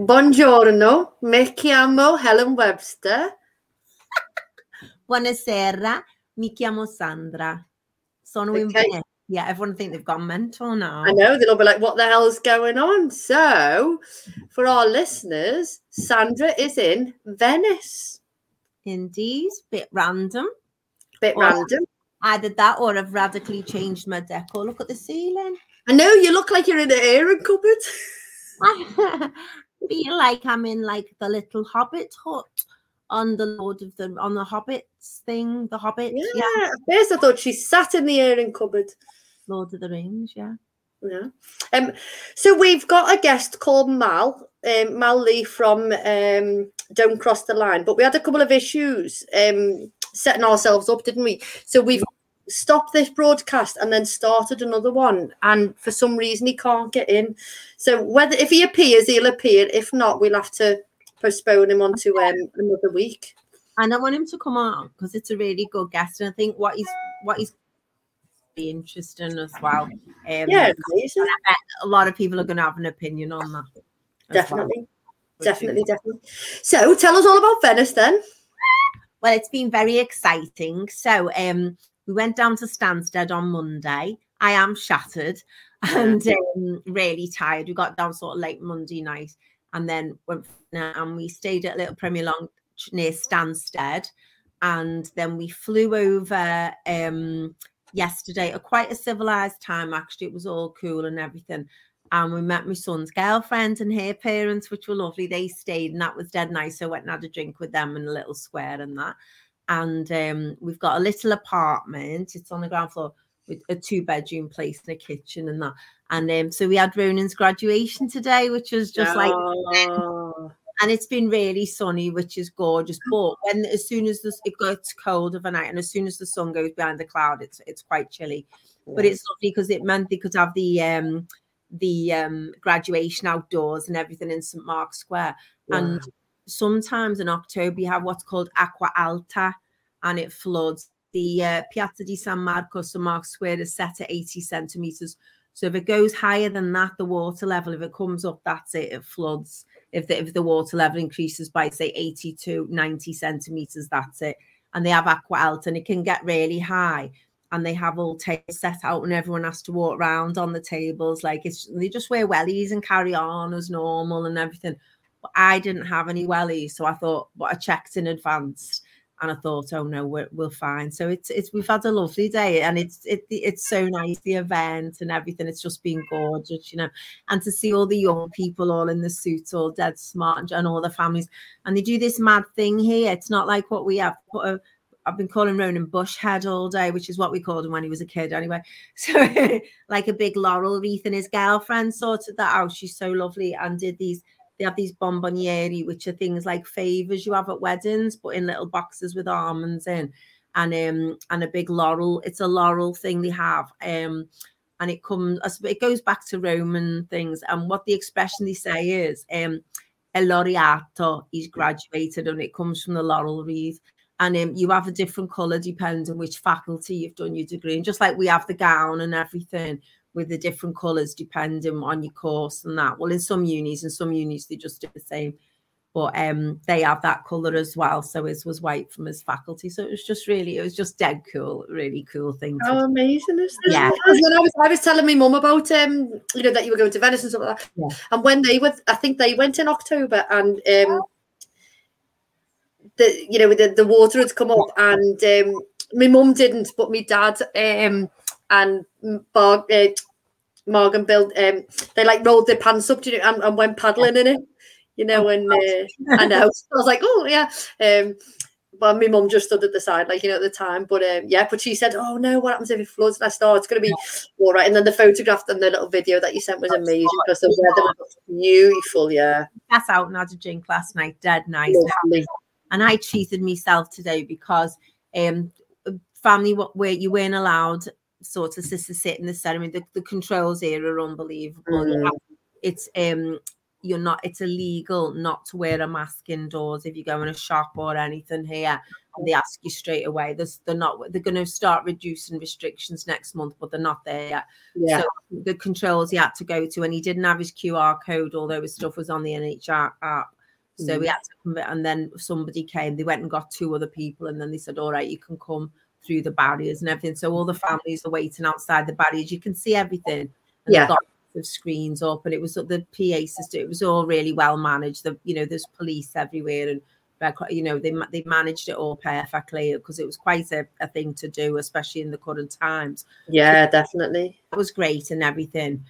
Buongiorno, mi chiamo Helen Webster. Buonasera, mi chiamo Sandra. Sono in Okay. Venezia. Everyone think they've gone mental now. I know they'll be like, what the hell's going on? So, for our listeners, Sandra is in Venice. Indeed, bit random. Bit Or- random. Either that or I've radically changed my decor. Look at the ceiling. I know you look like you're in an airing cupboard. I feel like I'm in like the little Hobbit hut on the Lord of the on the Hobbits thing. The Hobbit, Yeah. yeah. At first, I thought she sat in the airing cupboard. Lord of the Rings, yeah. Yeah. Um. So we've got a guest called Mal. Um, Mal Lee from um, Don't Cross the Line. But we had a couple of issues um, setting ourselves up, didn't we? So we've stopped this broadcast and then started another one. And for some reason, he can't get in. So whether if he appears, he'll appear. If not, we'll have to postpone him onto um, another week. And I want him to come on because it's a really good guest. And I think what he's what he's be interesting as well. Um, Yeah, amazing. I bet a lot of people are going to have an opinion on that. as well, definitely, definitely, definitely. So tell us all about Venice then. Well, it's been very exciting. So um, we went down to Stansted on Monday. I am shattered and um, really tired. We got down sort of late Monday night and then went and we stayed at a Little Premier Lounge near Stansted. And then we flew over um, yesterday at quite a civilized time, actually. It was all cool and everything. And we met my son's girlfriend and her parents, which were lovely. They stayed, and that was dead nice. So I went and had a drink with them in a little square and that. And um, we've got a little apartment. It's on the ground floor with a two bedroom place and a kitchen and that. And um, so we had Ronan's graduation today, which was just like Oh. and it's been really sunny, which is gorgeous. But when as soon as this, it gets cold overnight, and as soon as the sun goes behind the cloud, it's it's quite chilly. But it's lovely because it meant they could have the um the um graduation outdoors and everything in St Mark's Square. And sometimes in October you have what's called Aqua Alta, and it floods. The uh, Piazza di San Marco, St Mark's Square, is set at 80 centimeters. So if it goes higher than that, the water level, if it comes up, that's it, it floods if the, if the water level increases by say 80 to 90 centimeters that's it and they have aqua alta and it can get really high and they have all tables set out and everyone has to walk around on the tables like it's they just wear wellies and carry on as normal and everything but i didn't have any wellies so i thought but i checked in advance and I thought, oh no, we're, we're fine. So it's it's we've had a lovely day, and it's it, it's so nice the event and everything. It's just been gorgeous, you know, and to see all the young people all in the suits, all dead smart, and, all the families, and they do this mad thing here. It's not like what we have. A, I've been calling Ronan Bushhead all day, which is what we called him when he was a kid, anyway. So like a big laurel wreath, and his girlfriend sorted that out. She's so lovely and did these they have these bomboniere, which are things like favors you have at weddings, but in little boxes with almonds in, and um and a big laurel. It's a laurel thing they have, um, and it comes. It goes back to Roman things, and what the expression they say is, um, "El laureato." He's graduated, and it comes from the laurel wreath. And um, you have a different color depending which faculty you've done your degree. And just like we have the gown and everything, with the different colours depending on your course and that. Well, in some unis and some unis they just do the same, but um, they have that colour as well. So his was white from his faculty. So it was just really, it was just dead cool, really cool thing. To Oh, amazing! Yeah. Because When I was, I was telling my mum about um, you know, that you were going to Venice and stuff like that. Yeah. And when they were, I think they went in October, and um, the you know the, the water had come up, and um, my mum didn't, but my dad um, and Bar, uh, Marg built. Um, they like rolled their pants up, you know, and, and went paddling in it. You know, and uh, I know. I was like, oh yeah. Um, but my mum just stood at the side, like you know, at the time. But um, yeah, but she said, "Oh no, what happens if it floods?" And I said, "Oh, it's going to be all right." And then the photograph and the little video that you sent was amazing because the weather was beautiful. Yeah, That's out and had a drink last night, dead nice. Lovely. and I treated myself today because um family what where you weren't allowed sort of to sit in the ceremony. The, the controls here are unbelievable. Mm. It's um you're not it's illegal not to wear a mask indoors if you go in a shop or anything here. they ask you straight away. There's, they're not. They're going to start reducing restrictions next month, but they're not there yet. Yeah. So the controls he had to go to, and he didn't have his QR code, although his stuff was on the NHR app. So Mm. we had to and then somebody came. They went and got two other people, and then they said, "All right, you can come through the barriers and everything." So all the families are waiting outside the barriers. You can see everything. And Yeah. of screens up, and it was the PA system. It was all really well managed. The you know, there's police everywhere, and you know they they managed it all perfectly because it was quite a, a thing to do, especially in the current times Yeah, definitely. It was great and everything.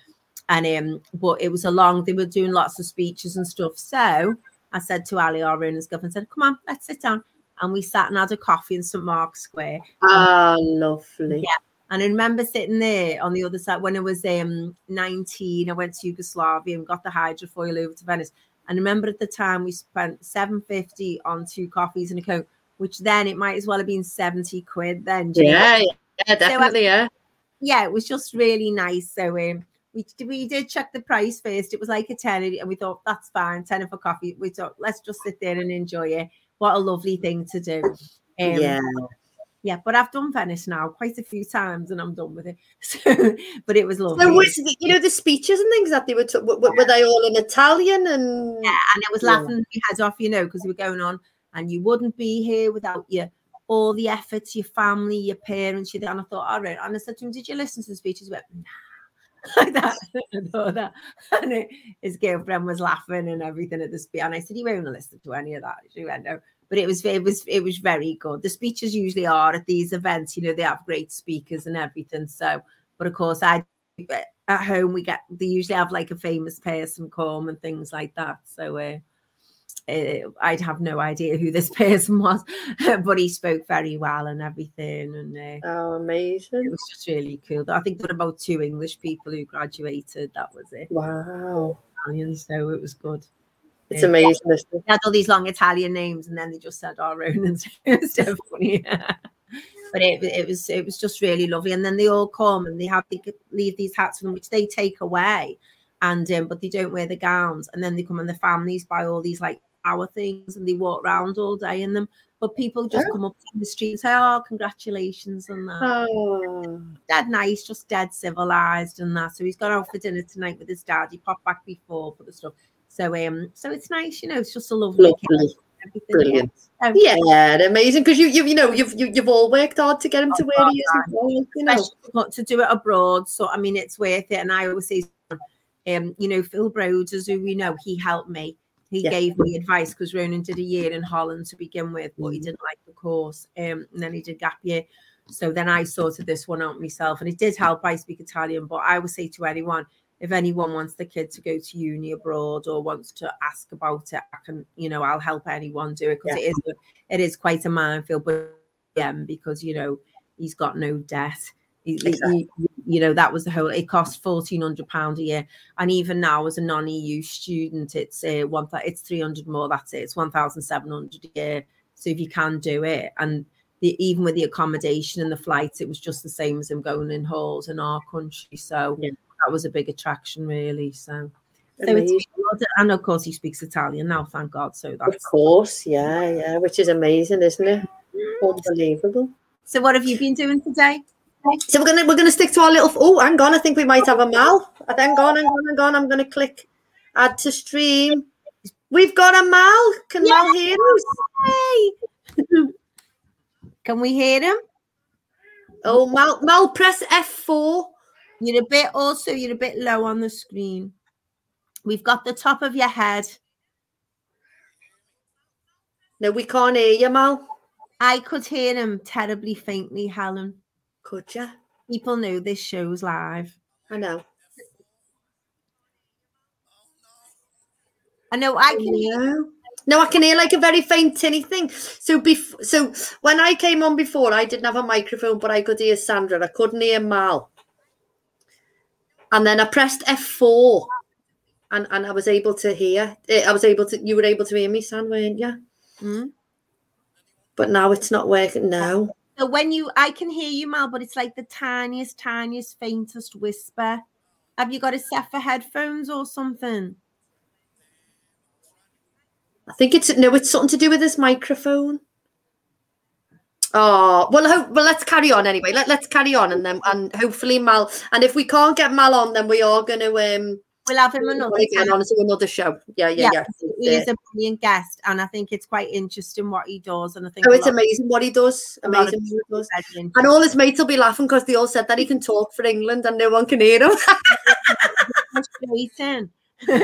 And um, but it was a long, they were doing lots of speeches and stuff. So I said to Ali, our owner's governor, said, Come on, let's sit down. And we sat and had a coffee in St. Mark's Square. Ah, lovely. Yeah. And I remember sitting there on the other side when I was um 19. I went to Yugoslavia and got the hydrofoil over to Venice. And I remember at the time we spent 750 on two coffees and a coke, which then it might as well have been 70 quid then. do you know? Yeah, yeah, definitely. Yeah. yeah, it was just really nice. So um, we we did check the price first. It was like a ten, and we thought that's fine, ten for coffee. We thought let's just sit there and enjoy it. What a lovely thing to do. Um, yeah. yeah. But I've done Venice now quite a few times, and I'm done with it. So, but it was lovely. So, was the, you know, the speeches and things that they were, t- were, were they all in Italian and? Yeah, and it was Yeah. laughing my head off, you know, because we were going on, and you wouldn't be here without your all the efforts, your family, your parents, your and I thought, all right. And I said to him, Did you listen to the speeches? He went, nah. Like that. I that. And it- his girlfriend was laughing and everything at the speech. And I said, He won't listen to any of that. She went, No. But it was it was it was very good. The speeches usually are at these events, you know, they have great speakers and everything. So, but of course, I at home we get they usually have like a famous person come and things like that. So uh, I'd have no idea who this person was, but he spoke very well and everything, and uh, Oh, amazing! it was just really cool. I think there were about two English people who graduated. That was it, Wow, Italian, so it was good. it's Yeah. amazing. They had all these long Italian names, and then they just said our own, and it was so funny. but it, it was it was just really lovely. And then they all come and they have they leave these hats them, which they take away, and um, but they don't wear the gowns. And then they come and the families buy all these like our things, and they walk around all day in them. But people just Yeah. come up from the street and say, "Oh, congratulations!" and that Oh, dead nice, just dead civilized and that. So he's gone out for dinner tonight with his dad. He popped back before for the stuff. So um, so it's nice, you know. It's just a lovely, lovely, brilliant. Um, Yeah, amazing. Because you, you, you know, you've you, you've all worked hard to get him to Oh, where he is. well, You know, got to do it abroad. So I mean, it's worth it. And I always say, um, you know, Phil Broders, who we know, he helped me. He Yeah. gave me advice because Ronan did a year in Holland to begin with, but he Mhm. didn't like the course. Um, and then he did gap year. So then I sorted this one out myself, and it did help. I speak Italian, but I would say to anyone, if anyone wants the kid to go to uni abroad or wants to ask about it, I can, you know, I'll help anyone do it because it is it is quite a minefield. But yeah, because you know he's got no debt. He- Exactly. he- you know that was the whole. It costs fourteen hundred pound a year, and even now as a non-EU student, it's uh, one. It's three hundred more. That's it. It's one thousand seven hundred a year. So if you can do it, and the, even with the accommodation and the flights, it was just the same as them going in halls in our country. So Yeah. that was a big attraction, really. So. So it's amazing. good. and of course he speaks Italian now, thank God. So that's Of course, yeah, yeah, which is amazing, isn't it? Unbelievable. so. What have you been doing today? So we're gonna we're gonna stick to our little. Oh, hang on, I think we might have a Mal. Hang on, hang on, hang on. I'm gonna click add to stream. We've got a Mal. Can Mal hear us? Can we hear him? Oh, Mal, Mal, press F4. You're a bit also, you're a bit low on the screen. We've got the top of your head. No, we can't hear you, Mal. I could hear him terribly faintly, Helen. Could you? People know this show's live. I know. I know I can hear No. No, I can hear like a very faint tinny thing. So bef- so when I came on before, I didn't have a microphone, but I could hear Sandra. I couldn't hear Mal. And then I pressed F4 and, and I was able to hear. eh, I was able to you were able to hear me, Sandra, weren't you? Hmm? But now it's not working now. So when you I can hear you, Mal, but it's like the tiniest, tiniest, faintest whisper. Have you got a set for headphones or something? I think it's no, it's something to do with this microphone. Oh well, well. Let's carry on anyway. Let Let's carry on, and then and hopefully Mal. And if we can't get Mal on, then we are going to um We'll have him another again time. on to another show. Yeah, yeah, yeah. He is a brilliant guest, and I think it's quite interesting what he does. And I think Oh, it's amazing what he does. a lot of Amazing what he does. And all his mates will be laughing because they all said that he can talk for England and no one can hear him. can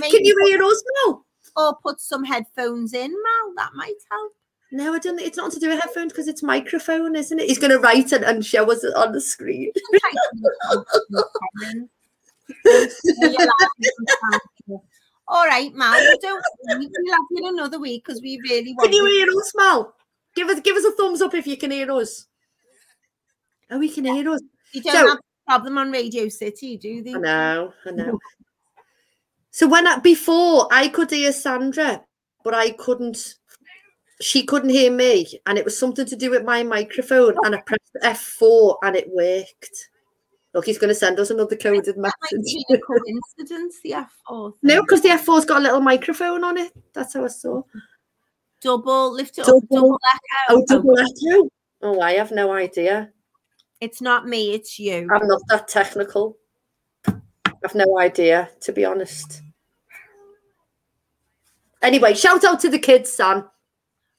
you hear us now? or put some headphones in, Mal. That might help. No, I don't. It's not to do with headphones because it's microphone, isn't it? He's going to write and, and show us it on the screen. All right, Mal. We don't. We'll have you another week because we really want. Can you to- hear us, Mal? Give us give us a thumbs up if you can hear us. Oh, we can hear us. You don't So- have a problem on Radio City, do they? I know, I know. So when I, before I could hear Sandra, but I couldn't. She couldn't hear me, and it was something to do with my microphone. And I pressed F four, and it worked. Look, he's going to send us another coded message. a coincidence. The F4. No, because the F four's got a little microphone on it. That's how I saw. double lift it Double. up, double echo. Oh, double echo. Oh, I have no idea. It's not me, it's you. I'm not that technical. I've no idea, to be honest. Anyway, shout out to the kids, Sam.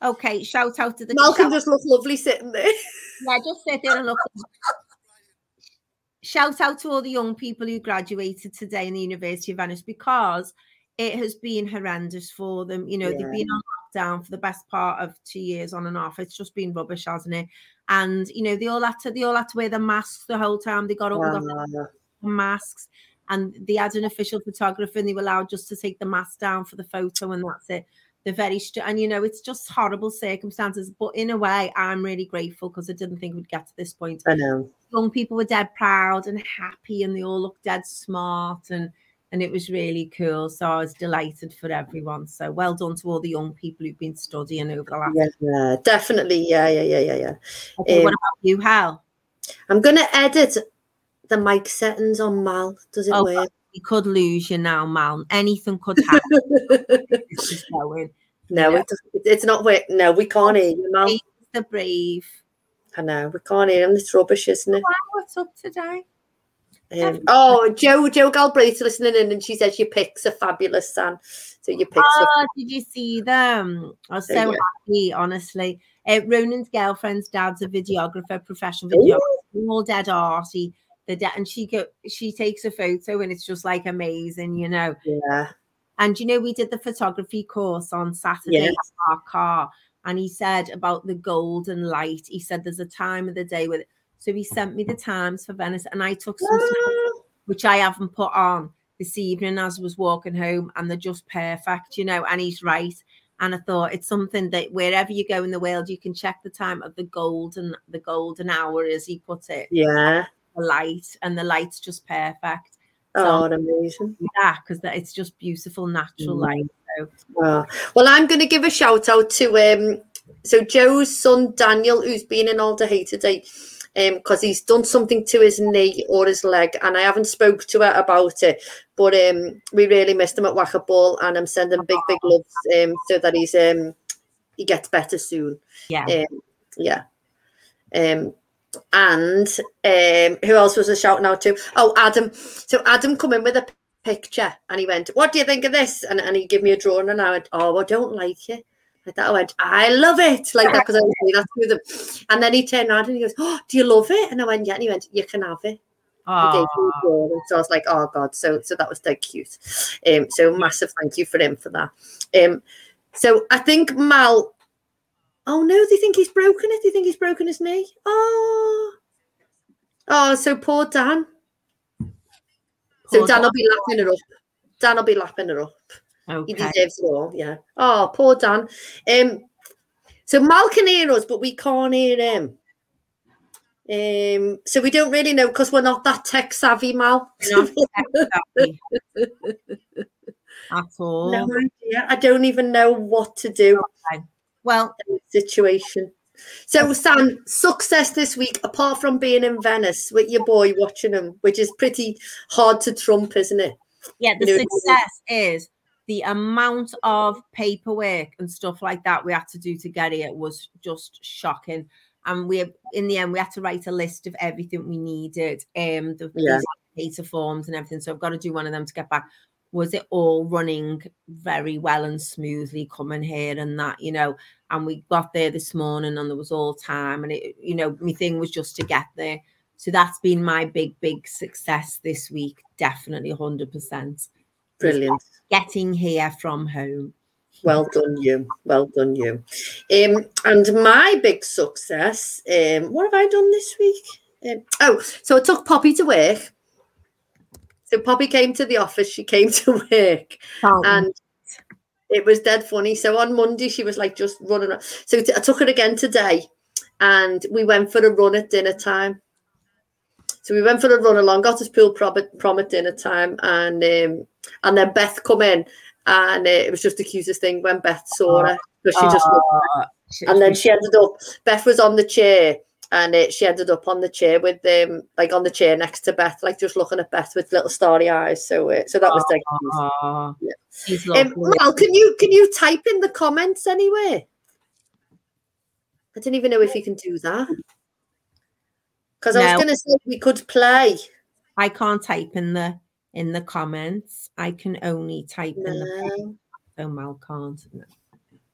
Okay, shout out to the Malcolm just looked lovely sitting there. yeah, just sit there and look. Shout out to all the young people who graduated today in the University of Venice because it has been horrendous for them. You know, Yeah. they've been on lockdown for the best part of two years on and off. It's just been rubbish, hasn't it? And you know, they all had to they all had to wear the masks the whole time. They got all the Wow. masks and they had an official photographer and they were allowed just to take the mask down for the photo and that's it they're very and you know it's just horrible circumstances but in a way i'm really grateful because i didn't think we'd get to this point I know. young people were dead proud and happy and they all looked dead smart and and it was really cool so i was delighted for everyone so well done to all the young people who've been studying over the last Yeah, definitely. Yeah, yeah, yeah, yeah, yeah. okay, what um, about you hal I'm gonna edit the mic settings on Mal. Does it Oh, work? We could lose you now mal anything could happen going. no, Yeah. it doesn't, it's not work. No, we can't hear you, Mal. the brave I know we can't hear him. It's rubbish, isn't it? Wow, what's up today? Um, oh, Joe Joe Galbraith's listening in, and she says your pics are fabulous, Sam. So your are Oh, did you see them? I was so Yeah. happy, honestly. Uh, Ronan's girlfriend's dad's a videographer, professional videographer, They're all dead arty. The and she go, she takes a photo, and it's just like amazing, you know. yeah, And you know, we did the photography course on Saturday Yes. at our car, and he said about the golden light. He said there's a time of the day with it. So he sent me the times for Venice, and I took some, Ah, which I haven't put on this evening as I was walking home, and they're just perfect, you know. And he's right. And I thought it's something that wherever you go in the world, you can check the time of the golden, the golden hour, as he put it, yeah. The light, and the light's just perfect. Oh, amazing. Yeah, because it's just beautiful natural Mm. light. Oh. Well, I'm going to give a shout out to um. So Joe's son Daniel, who's been in Alder Hey today, um, because he's done something to his knee or his leg, and I haven't spoke to her about it. But um, we really missed him at whack-a-ball, and I'm sending big, big loves um, so that he's um he gets better soon. Yeah. Um, yeah. Um, and um, who else was I shouting out to? Oh, Adam. So Adam come in with a picture and he went, What do you think of this? And, and he gave me a drawing and I went, Oh, I don't like it. Like that, I went, I love it. Like that, because I was that to them. And then he turned around and he goes, Oh, do you love it? And I went, Yeah. And he went, You can have it. He gave me a drawing. So I was like, Oh God. So so that was dead cute. Um, so massive thank you for him for that. Um, so I think Mal. Oh no, they think he's broken it. They think he's broken his knee. Oh, oh, so poor Dan. So Poor Dan will be lapping it up. Dan will be lapping it up. He deserves it all. Yeah. Oh, poor Dan. Um. So Mal can hear us, but we can't hear him. Um. So we don't really know because we're not that tech savvy, Mal. At all. no idea. I don't even know what to do. Well, situation. So, Sam, success this week, apart from being in Venice with your boy watching him, which is pretty hard to trump, isn't it? yeah, the You know, success is the amount of paperwork and stuff like that we had to do to get here was just shocking. And we, in the end, we had to write a list of everything we needed, um, the Yeah. data forms and everything. So I've got to do one of them to get back. Was it all running very well and smoothly coming here and that, you know? And we got there this morning and there was all time, and it, you know, my thing was just to get there. So that's been my big, big success this week. Definitely 100%. Brilliant. Getting here from home. Well done, you. Well done, you. Um, and my big success. Um, what have I done this week? Um, oh, so I took Poppy to work. So Poppy came to the office. She came to work, and it was dead funny. So on Monday, she was like just running. around. So I took her again today, and we went for a run at dinner time. So we went for a run along, got us pool prom at, prom at dinner time, and um, and then Beth come in, and uh, it was just the cutest thing when Beth saw her because she just Oh, and then she ended up beth was on the chair and it, she ended up on the chair with them like on the chair next to beth like just looking at beth with little starry eyes so uh, so that was cute. Oh, Yeah. um. Mal, can you can you type in the comments anyway? i didn't even know if you can do that because i No. was going to say we could play I can't type in the in the comments. I can only type in the no. oh Mal can't. No.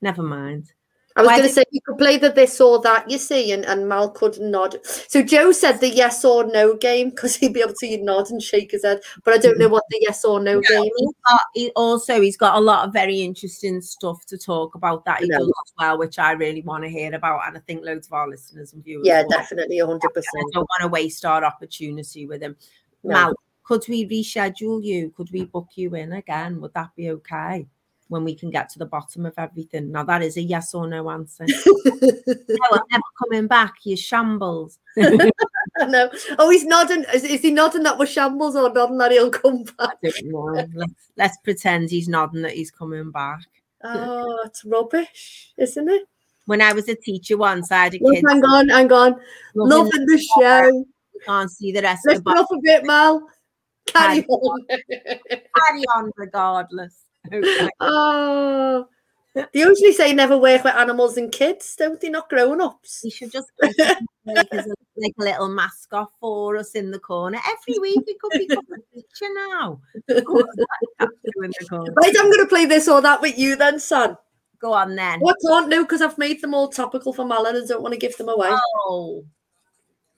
Never mind. I was going to say you could play the this or that, you see, and, and Mal could nod. So Joe said the yes or no game because he'd be able to nod and shake his head, but I don't know what the yes or no game is. He also he's got a lot of very interesting stuff to talk about that he I does as well, which I really want to hear about, and I think loads of our listeners and viewers. Yeah, definitely, hundred I percent. don't want to waste our opportunity with him. No. Mal, could we reschedule you? Could we book you in again? Would that be okay? When we can get to the bottom of everything. Now that is a yes or no answer. no, I'm never coming back. You shambles. Know. Oh, he's nodding. Is, is he nodding that we're shambles or nodding that he'll come back? I don't know. Let's, let's pretend he's nodding that he's coming back. Oh, it's rubbish, isn't it? When I was a teacher once, I had a Look, kid hang on, hang on. loving Loving the show. can't see the rest of Lift the up a bit, Mal. Carry Carry on. carry on regardless. Okay. Oh, they usually say never work with animals and kids, don't they? Not grown ups. He should just like, a, like a little mascot for us in the corner. Every week We could become a feature now. Go on, in the corner. Right, I'm going to play this or that with you then, son. Go on then. Oh, I can't know because I've made them all topical for Mal and I don't want to give them away. Oh.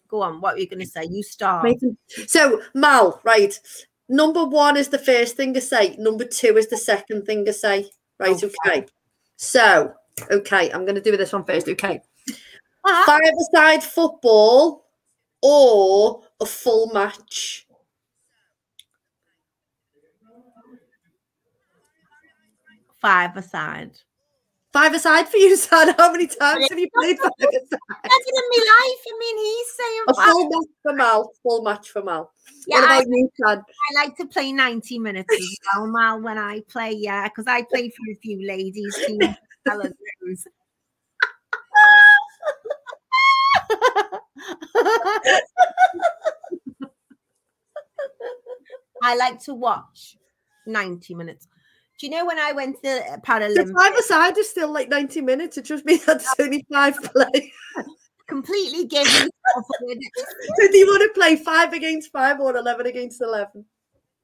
Go on. What are you going to say? You start. So, Mal, right. Number one is the first thing to say. Number two is the second thing to say. Right, Okay. okay. So, okay, I'm going to do this one first. Okay. Ah, Five-a-side football or a full match? Five aside. For you, son. How many times have you played five-a-side? Never in my life. I mean, he's saying A five. full match for Mal. Full match for Mal. Yeah, what I, about you, son? I like to play 90 minutes as well, Mal, when I play, yeah, because I play for a few ladies. Helen knows. I like to watch 90 minutes. Do you know when I went to the The five-a-side is still like 90 minutes. It just means that's only five play. completely gave myself. So do you want to play five against five or 11 against 11?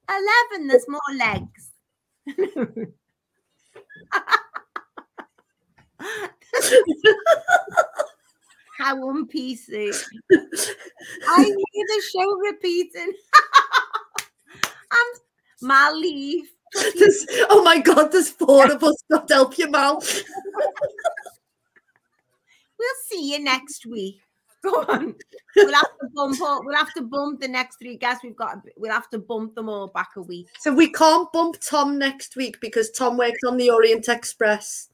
11, there's more legs. How on piecey. I hear the show repeating. and my leave. There's- oh my God, there's four of us. God help you, Mal. We'll see you next week. Go on. We'll have to bump up. We'll have to bump the next three guests. We've got. We'll have to bump them all back a week. So we can't bump Tom next week because Tom works on the Orient Express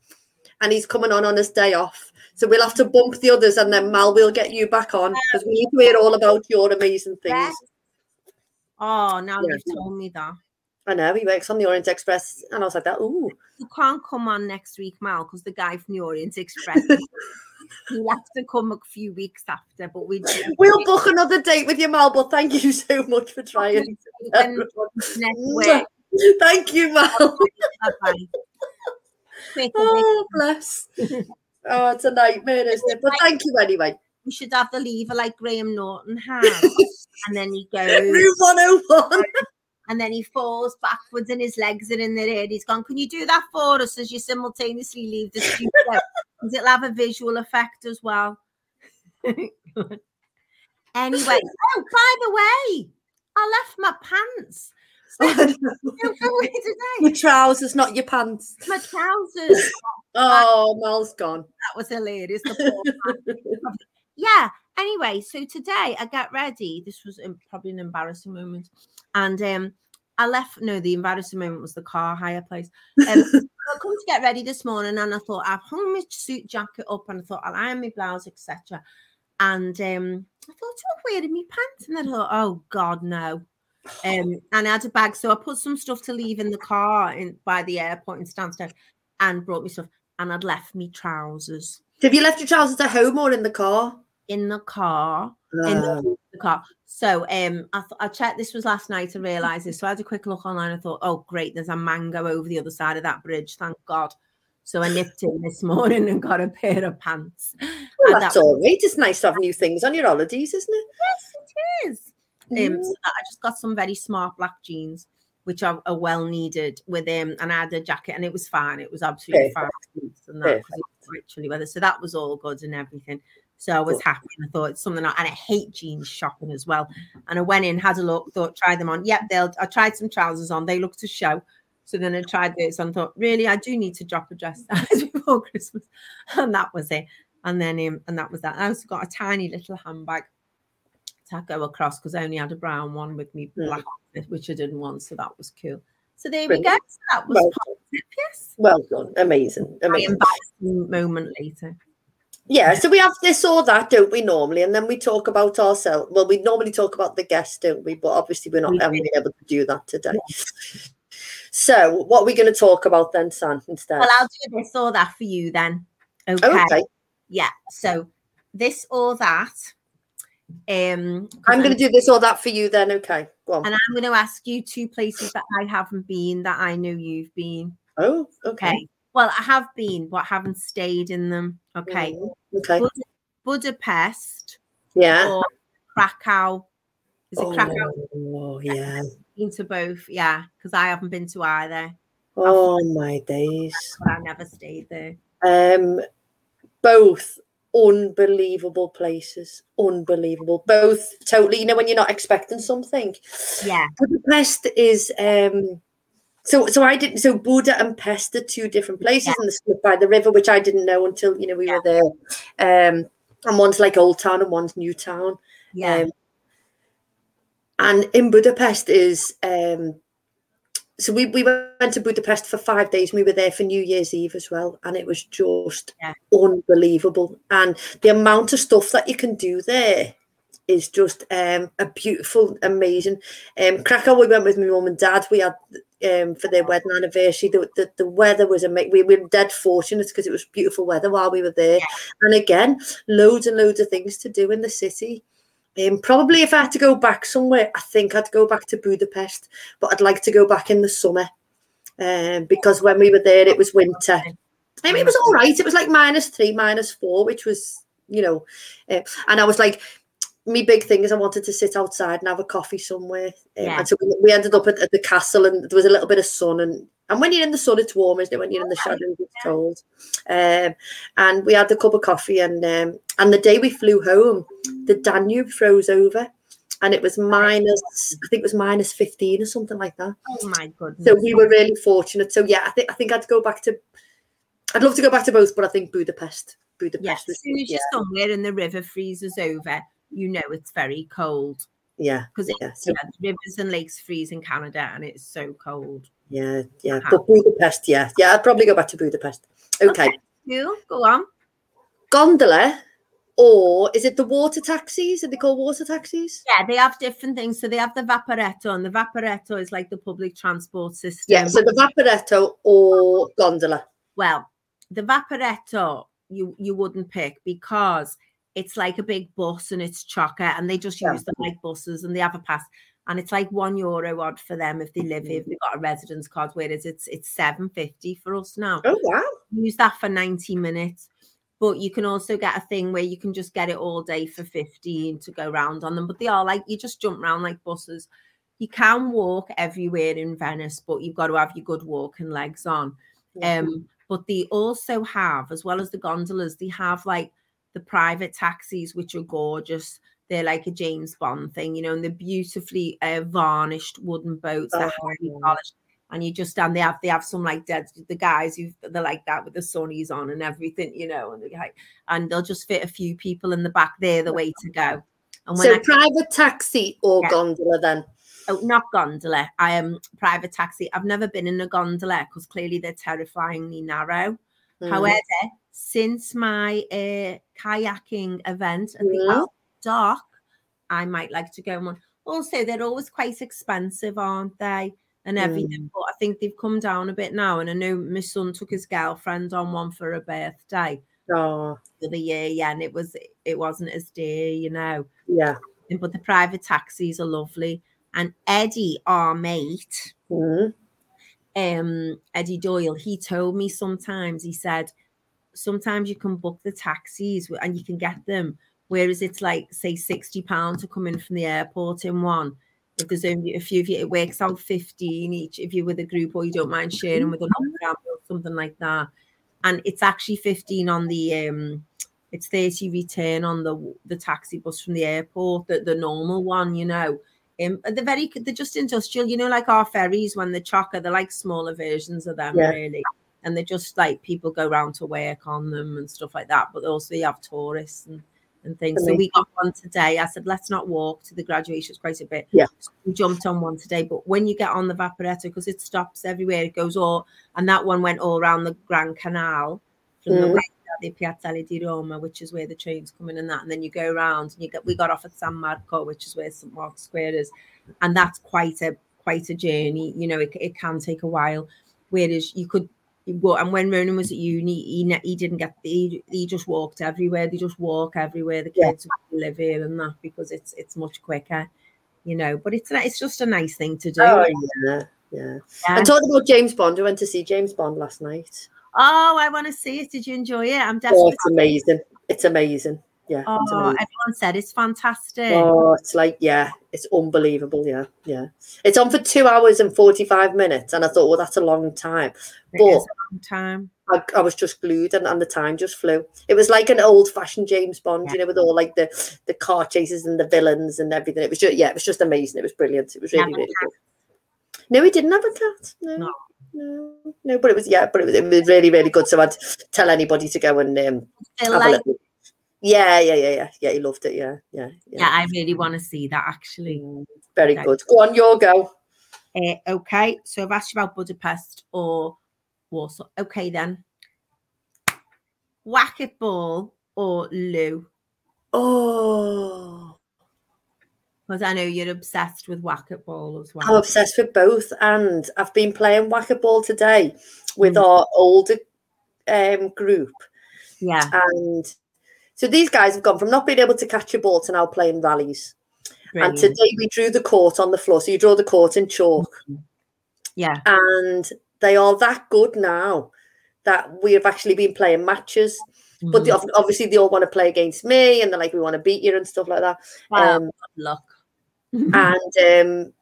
and he's coming on on his day off. So we'll have to bump the others and then Mal we'll get you back on because we need to hear all about your amazing things. Yes. Oh, now Yeah. you've told me that. I know he works on the Orient Express and I was like that. Ooh, You can't come on next week, Mal, because the guy from the Orient Express. He'll have to come a few weeks after, but we we'll book another date with you, Mal. But thank you so much for trying. when next week. Thank you, Mal. Oh, bless. Oh, it's a nightmare, isn't it? But thank you anyway. we should have the lever like Graham Norton has. and then he goes, Room 101. and then he falls backwards and his legs are in the air. He's gone, Can you do that for us as you simultaneously leave the studio? Because it'll have a visual effect as well. anyway, oh, by the way, I left my pants. So, away today. Your trousers, not your pants. My trousers. Oh, Mal's gone. That was hilarious. the poor yeah. Anyway, so today I got ready. This was probably an embarrassing moment, and um, I left. No, the embarrassing moment was the car hire place. Um, I come to get ready this morning, and I thought I've hung my suit jacket up, and I thought I'll iron my blouse, etc. And um, I thought, oh, where are my pants? And I thought, oh God, no. Um, and I had a bag, so I put some stuff to leave in the car in by the airport in Stansted, and brought me stuff. And I'd left me trousers Have you left your trousers at home or in the car? In the car. in the, Um, the car. So um, I, th- I checked. This was last night. I realised this. So I had a quick look online. I thought, oh great, there's a mango over the other side of that bridge. Thank God. So I nipped in this morning and got a pair of pants. well, that's that all right. It's nice to have new things on your holidays, isn't it? Yes, it is. Um, Mm. so I just got some very smart black jeans, which are, are well needed with um, and I had a jacket and it was fine. It was absolutely fine. And that was quite chilly weather. So that was all good and everything. So I was happy and I thought it's something I, and I hate jeans shopping as well. And I went in, had a look, thought, try them on. Yep, they'll I tried some trousers on, they looked to show. So then I tried this and thought, really, I do need to drop a dress size before Christmas. And that was it. And then um, and that was that. I also got a tiny little handbag to go across because I only had a brown one with me Mm. black, which I didn't want. So that was cool. So there we go. So that was Well positive, yes. Well done. Amazing. Amazing. embarrassing moment later. Yeah, so we have this or that, don't we, normally? And then we talk about ourselves. Well, we normally talk about the guest, don't we? But obviously, we're not We haven't able to do that today. So, what are we going to talk about then, San, instead? Well, I'll do this or that for you then. Okay. Oh, okay. Yeah. So this or that. Um, I'm going to do this or that for you then. Okay. Go on. and I'm going to ask you two places that I haven't been that I know you've been. Oh, okay. Okay. Well, I have been, but haven't stayed in them. Okay. Mm, Okay. Bud- Budapest Yeah. or Krakow. Is it Krakow? Oh, yeah. Been to both, yeah, because I haven't been to either. Oh, my days. I never stayed there. Um, both unbelievable places. Unbelievable. Both totally, you know, when you're not expecting something. Yeah. Budapest is um so so I didn't so Buda and Pest are two different places Yeah. they're by the river, which I didn't know until you know we were there. Um and one's like Old Town and one's New Town. Yeah. Um, and in Budapest is um so we, we went to Budapest for five days and we were there for New Year's Eve as well. And it was just Yeah. unbelievable. And the amount of stuff that you can do there is just um, a beautiful, amazing. Um, Krakow, we went with my mum and dad. We had um, for their wedding anniversary. The, the, the weather was amazing. We, we were dead fortunate because it was beautiful weather while we were there. And again, loads and loads of things to do in the city. Um, probably if I had to go back somewhere, I think I'd go back to Budapest, but I'd like to go back in the summer um, because when we were there, it was winter. I mean, it was all right. It was like minus three, minus four, which was, you know, uh, and I was like, me big thing is I wanted to sit outside and have a coffee somewhere. Um, Yeah. And so we, we ended up at, at the castle and there was a little bit of sun. And, and when you're in the sun, it's warm, isn't it? When you're in the shadows, it's cold. Um, and we had a cup of coffee. And, um, and the day we flew home, the Danube froze over and it was minus, I think it was minus 15 or something like that. oh my goodness. So we were really fortunate. So yeah, I think I think I'd go back to. I'd love to go back to both, but I think Budapest. Budapest. Yes, as soon as you're somewhere and the river freezes over, you know it's very cold yeah, because yeah, so- yeah, rivers and lakes freeze in Canada and it's so cold. yeah, yeah. But Budapest, yeah, yeah. I'd probably go back to Budapest. Okay, Cool, go on. gondola, or is it the water taxis? Are they called water taxis? Yeah, they have different things. So they have the Vaporetto, and the Vaporetto is like the public transport system. Yeah. So the Vaporetto or gondola. well, the Vaporetto you you wouldn't pick because it's like a big bus and it's chocker, and they just Yeah. use them like buses and they have a pass. and it's like one euro odd for them if they live if they've got a residence card, whereas it's it's seven fifty for us now. Oh wow! Use that for ninety minutes, but you can also get a thing where you can just get it all day for fifteen to go round on them. But they are like you just jump around like buses. You can walk everywhere in Venice, but you've got to have your good walking legs on. Um, but they also have, as well as the gondolas, they have like the private taxis, which are gorgeous. They're like a James Bond thing, you know, and they're beautifully uh, varnished wooden boats. They're highly Oh. polished. And you just stand, they have they have some like dead the guys who they're like that with the sunnies on and everything, you know, and they like and they'll just fit a few people in the back there, the way to go. And when So I private taxi or Yeah. gondola then? oh, not gondola, I am private taxi. I've never been in a gondola because clearly they're terrifyingly narrow. Mm. However, since my uh, kayaking event at the. Albert Dock, I might like to go on. Also, they're always quite expensive, aren't they? And everything, but I think they've come down a bit now. And I know my son took his girlfriend on one for her birthday Oh, the other year, yeah, and it was it wasn't as dear, you know. yeah. But the private taxis are lovely. And Eddie, our mate, Mm. um Eddie Doyle, he told me sometimes he said sometimes you can book the taxis and you can get them, whereas it's like say 60 pounds to come in from the airport in one. If there's only a few of you, it works out 15 each if you're with a group or you don't mind sharing with another family or something like that. And it's actually 15 on the um it's 30 return on the the taxi bus from the airport, the, the normal one, you know. Um, they're very they're just industrial, you know, like our ferries when they're chocker, they're like smaller versions of them, Yeah. really. And they're just like people go round to work on them and stuff like that. But also you have tourists and, and things. So we got one today. I said, let's not walk to the graduation, it's quite a bit. Yeah. So we jumped on one today. But when you get on the Vaporetto, because it stops everywhere, it goes all and that one went all around the Grand Canal from the Mm. way the Piazzale di Roma, which is where the trains come in and that, and then you go around and you get we got off at San Marco, which is where St Mark's Square is, and that's quite a quite a journey. You know, it, it can take a while. Whereas you could go, and when Ronan was at uni, he he didn't get he, he just walked everywhere. They just walk everywhere. The kids who live here and that because it's it's much quicker. You know, but it's it's just a nice thing to do. Oh yeah, yeah. Yeah. And talking about James Bond, I went to see James Bond last night. Oh, I want to see it. Did you enjoy it? I'm Oh, it's amazing. It's amazing. Yeah. Oh, everyone said it's fantastic. Oh, it's like, yeah, it's unbelievable. Yeah, yeah. It's on for two hours and 45 minutes. And I thought, well, that's a long time. It is but- a long time. I, I was just glued and, and the time just flew. It was like an old fashioned James Bond, Yeah. you know, with all like the, the car chases and the villains and everything. It was just, yeah, it was just amazing. It was brilliant. It was really, really good. No, he didn't have a cat. No. No. No, no, but it was yeah, but it was, it was really, really good. So I'd tell anybody to go and um, have a like, little. Yeah, yeah, yeah, yeah, yeah. He loved it. Yeah, yeah, yeah. yeah, I really want to see that actually. Very Okay. good. Go on, your go. Uh, okay, so I've asked you about Budapest or Warsaw. Okay, then. Whack it ball or Lou? Oh, Because I know you're obsessed with whack it ball as well. I'm obsessed with both, and I've been playing whack-a-ball today with Mm. our older um, group, Yeah, and so these guys have gone from not being able to catch a ball to now playing rallies. And today we drew the court on the floor. So you draw the court in chalk, yeah, and they are that good now that we have actually been playing matches. But mhm. they, obviously, they all want to play against me, and they're like, "We want to beat you" and stuff like that. Well, Um, luck. and um,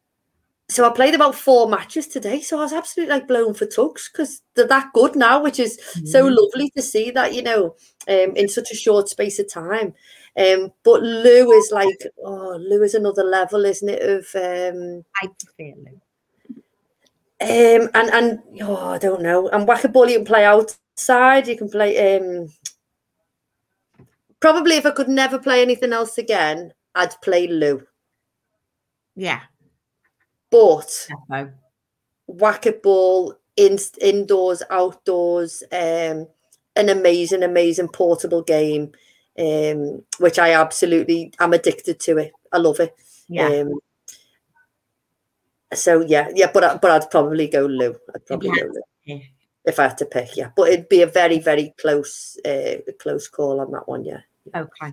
so I played about four matches today. So I was absolutely like blown for tugs because they're that good now, which is so Mhm. lovely to see that you know um, in such a short space of time. Um, but Lou is like, oh, Lou is another level, isn't it? Of um, I prefer Lou. um, and and oh, I don't know. And whack-a-ball, you can play outside. You can play. Um, probably, if I could never play anything else again, I'd play Lou. Yeah, But defo. whack-a-ball in indoors, outdoors, um, an amazing, amazing portable game, um, which I absolutely am addicted to it. I love it. Yeah. Um, so yeah, yeah, but but I'd probably go Lou. I'd probably you go Lou if I had to pick. Yeah, but it'd be a very, very close, uh, close call on that one. Yeah. Okay.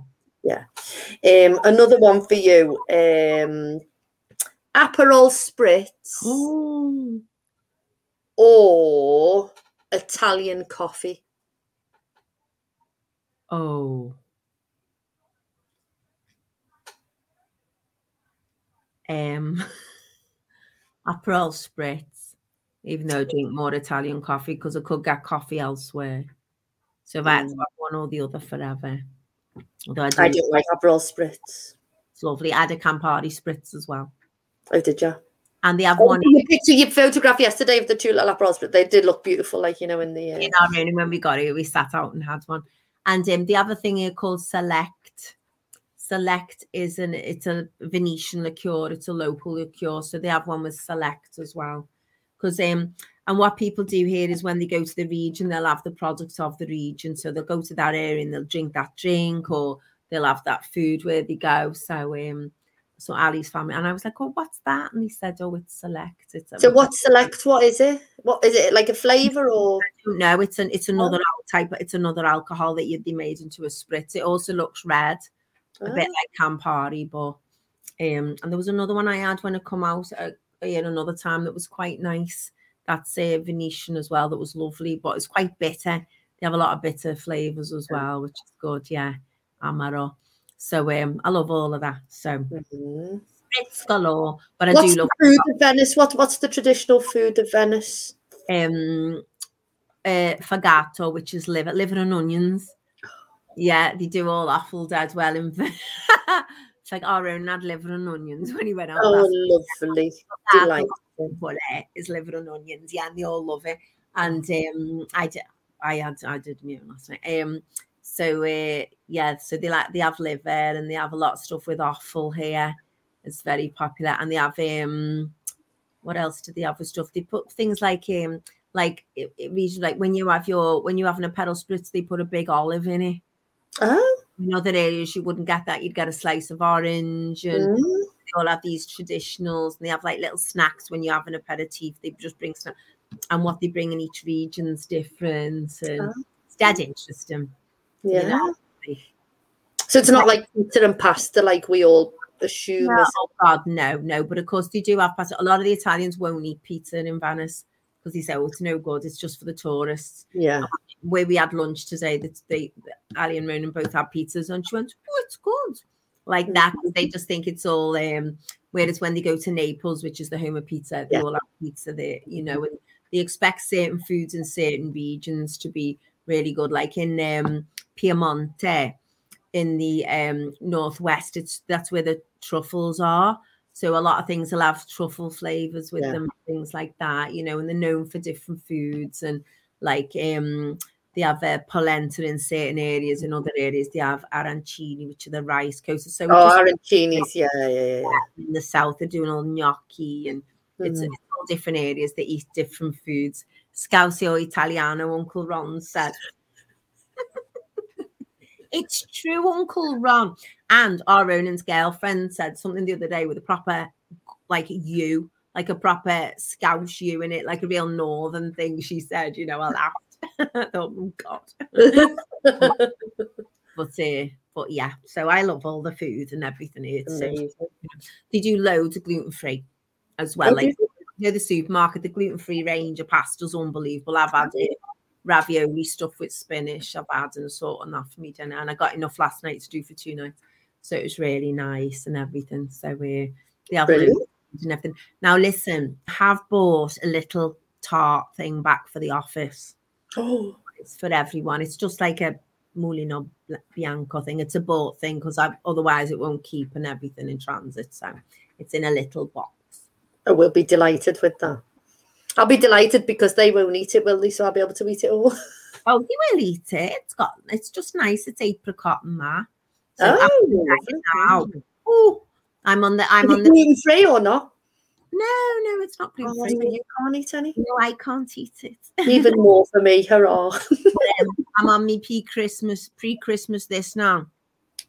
Um, another one for you. Um, Aperol spritz Oh, or Italian coffee? oh. Um, Aperol spritz. Even though I drink more Italian coffee because I could get coffee elsewhere. So if I had to have one or the other forever. Although I do, I don't like Aperol spritz. it's lovely. I had a Campari spritz as well. Oh, did you? And they have Oh, one the picture you photographed yesterday of the two little Aperol spritz. They did look beautiful, like you know, in the. Uh, in our room and when we got it we sat out and had one and um, the other thing here called select select is an it's a venetian liqueur it's a local liqueur so they have one with select as well because um and what people do here is when they go to the region they'll have the products of the region so they'll go to that area and they'll drink that drink or they'll have that food where they go so um so ali's family and i was like oh what's that and he said oh it's select it's So what select? What is it? What is it like a flavour or? don't. It's an it's another al- type. It's another alcohol that you'd be made into a spritz. It also looks red, a bit Ah, like Campari, but um. And there was another one I had when it come out uh, in another time that was quite nice. That's a Venetian as well. That was lovely, but it's quite bitter. They have a lot of bitter flavors as well, which is good. Yeah, Amaro. So um, I love all of that. So mhm. spritz galore, but I What's do love the food of Venice? What What's the traditional food of Venice? um uh fegato which is liver liver and onions yeah they do all awful dead well in it's like our own had liver and onions when he went out Oh, lovely, delightful. but uh, liver and onions yeah and they all love it and um i did i had i did me last night um so uh yeah so they like they have liver and they have a lot of stuff with offal here. It's very popular. And they have um what else do they have with stuff? They put things like um like it, it reads like when you have your when you're having a Aperol spritz they put a big olive in it. Oh, in other areas you wouldn't get that. You'd get a slice of orange and mm. they all have these traditionals and they have like little snacks when you're having a aperitif they just bring stuff and what they bring in each region's different and Oh. it's dead interesting you yeah. know? So it's not like pizza and pasta like we all assume. No, oh God, no, no. But of course, they do have pasta. A lot of the Italians won't eat pizza in Venice because they say, "Oh, it's no good. It's just for the tourists." Yeah. Where we had lunch today, that they, Ali and Ronan both had pizzas, and she went, "Oh, it's good." Like that, they just think it's all. um Whereas when they go to Naples, which is the home of pizza, they Yeah. all have pizza there, you know, and they expect certain foods in certain regions to be really good. Like in um Piemonte, in the um northwest it's that's where the truffles are so a lot of things will have truffle flavors with Yeah. them things like that you know and they're known for different foods and like um they have uh, polenta in certain areas in other areas they have arancini which are the rice coasters so Oh, arancinis. Yeah, yeah, yeah. yeah. in the south they're doing all gnocchi and it's, Mm. it's all different areas They eat different foods Scousio Italiano Uncle Ron said It's true, Uncle Ron. And our Ronan's girlfriend said something the other day with a proper, like you, like a proper scouse you in it, like a real northern thing. She said, you know, I laughed. Oh God. But uh, but yeah, so I love all the food and everything. It's so they do loads of gluten free as well. Oh, like you know, the supermarket, the gluten free range of pasta's unbelievable. I've had it, ravioli stuff with spinach. I've had and sort on that for me dinner, and I got enough last night to do for two nights, so it was really nice and everything. So we they have loads Brilliant. of food and everything. Now listen, I have bought a little tart thing back for the office. Oh, It's for everyone. It's just like a Mulino Bianco thing. It's a bought thing because otherwise it won't keep and everything in transit. So it's in a little box. I will be delighted with that. I'll be delighted because they won't eat it, will they? So I'll be able to eat it all. Oh, you will eat it. It's got. It's just nice. It's apricot and that. So oh. Oh, I'm on the. I'm Is on it the. gluten free or not? No, no, it's not Oh, gluten free. you can't eat any. No, I can't eat it. Even more for me, hurrah! I'm on me pre Christmas, pre Christmas this now.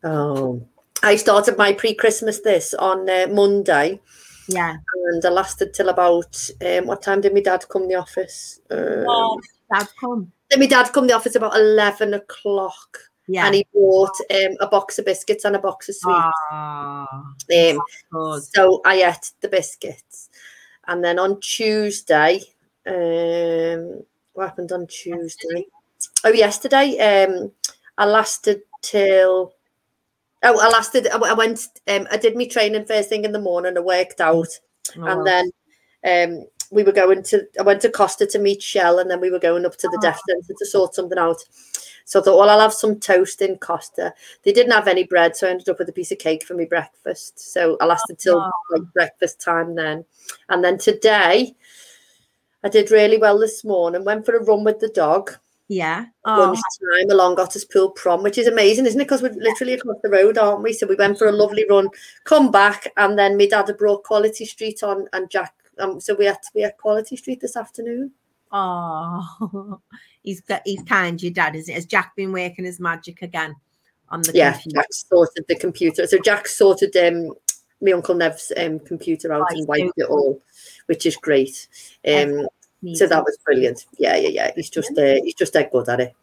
Oh, I started my pre-Christmas this on uh, Monday, Yeah. and I lasted till about um, what time did my dad come to the office? Um, Oh, Dad, come. Then my dad come in the office about eleven o'clock, Yeah. and he bought um, a box of biscuits and a box of sweets. Ah, Um, so I ate the biscuits, and then on Tuesday, um, what happened on Tuesday? Oh, yesterday, um, I lasted till. Oh, I lasted. I I went. Um, I did my training first thing in the morning. I worked out, Oh, and then um, we were going to. I went to Costa to meet Shell, and then we were going up to the Oh. deaf centre to sort something out. So I thought, well, I'll have some toast in Costa. They didn't have any bread, so I ended up with a piece of cake for my breakfast. So I lasted till Oh. like breakfast time then, and then today. I did really well this morning. Went for a run with the dog yeah. Oh, lunchtime along Otterspool Prom, which is amazing, isn't it? Because we're literally across the road, aren't we? So we went for a lovely run, come back, and then my dad had brought Quality Street on, and Jack. Um, so we had we had Quality Street this afternoon. oh. he's got. He's kind. Your dad is. It? Has Jack been working his magic again on the Yeah, computer? Jack sorted the computer. So Jack sorted um my uncle Nev's um computer out Right, and wiped it all, which is great. Um, so that was brilliant. Yeah, yeah, yeah. He's just uh, he's just dead good at it.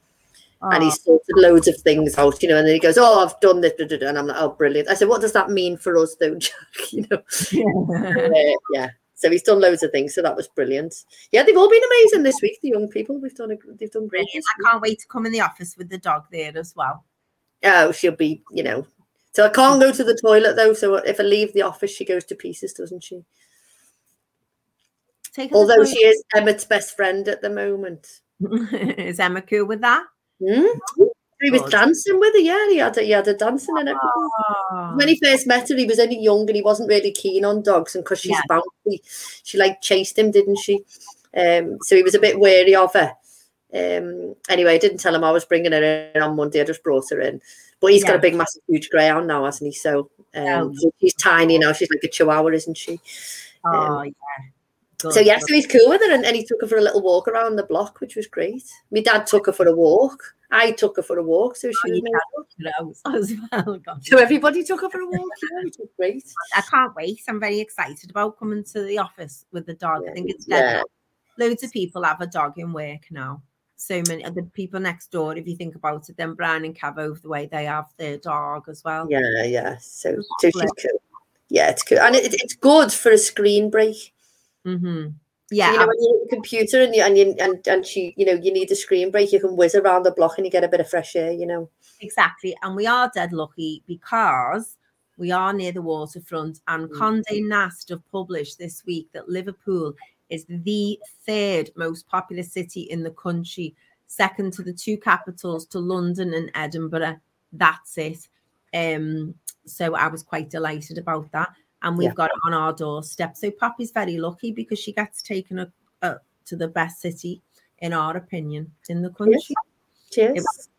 and Oh, he sorted loads of things out, you know, and then he goes, "Oh, I've done this," da, da, da," and I'm like, "Oh, brilliant!" I said, "What does that mean for us, though, Jack?" You know, Uh, yeah. So he's done loads of things, so that was brilliant. Yeah, they've all been amazing this week. The young people, we've done a, they've done great. Brilliant. I can't wait to come in the office with the dog there as well. Oh, she'll be, you know. So I can't go to the toilet though. So if I leave the office, she goes to pieces, doesn't she? Take Although she is Emmett's best friend at the moment. is Emma cool with that? Hmm? He was dancing with her, yeah. He had a, he had a dancing and everything. Oh, when he first met her, he was only young and he wasn't really keen on dogs. And because she's Yeah. bouncy, she like chased him, didn't she? Um, so he was a bit wary of her. Um, anyway, I didn't tell him I was bringing her in on Monday. I just brought her in. But he's got a big, massive, huge greyhound now, hasn't he? So um, Oh. so she's tiny now. She's like a chihuahua, isn't she? oh yeah. So Good, yeah, so he's cool with her, and, and he took her for a little walk around the block, which was great. My dad took her for a walk. I took her for a walk, so she Oh, was as well. Oh, God. so everybody took her for a walk. Yeah, which was great. I can't wait. I'm very excited about coming to the office with the dog. I think it's dead. Yeah, Loads of people have a dog in work now. So many the people next door, if you think about it, then Brian and Cav over the way they have their dog as well. yeah, yeah. So, so she's cool. Yeah, it's cool, and it, it's good for a screen break. Hmm So, Yeah. you know, when you're at the computer and you and you and, and she, you know, you need a screen break. You can whiz around the block and you get a bit of fresh air. You know. Exactly. And we are dead lucky because we are near the waterfront. And Mm. Condé Nast have published this week that Liverpool is the third most populous city in the country, second to the two capitals, to London and Edinburgh. That's it. Um, so I was quite delighted about that. And we've Yeah. got it on our doorstep. So Poppy's very lucky because she gets taken up, a, to the best city, in our opinion, in the country. Cheers.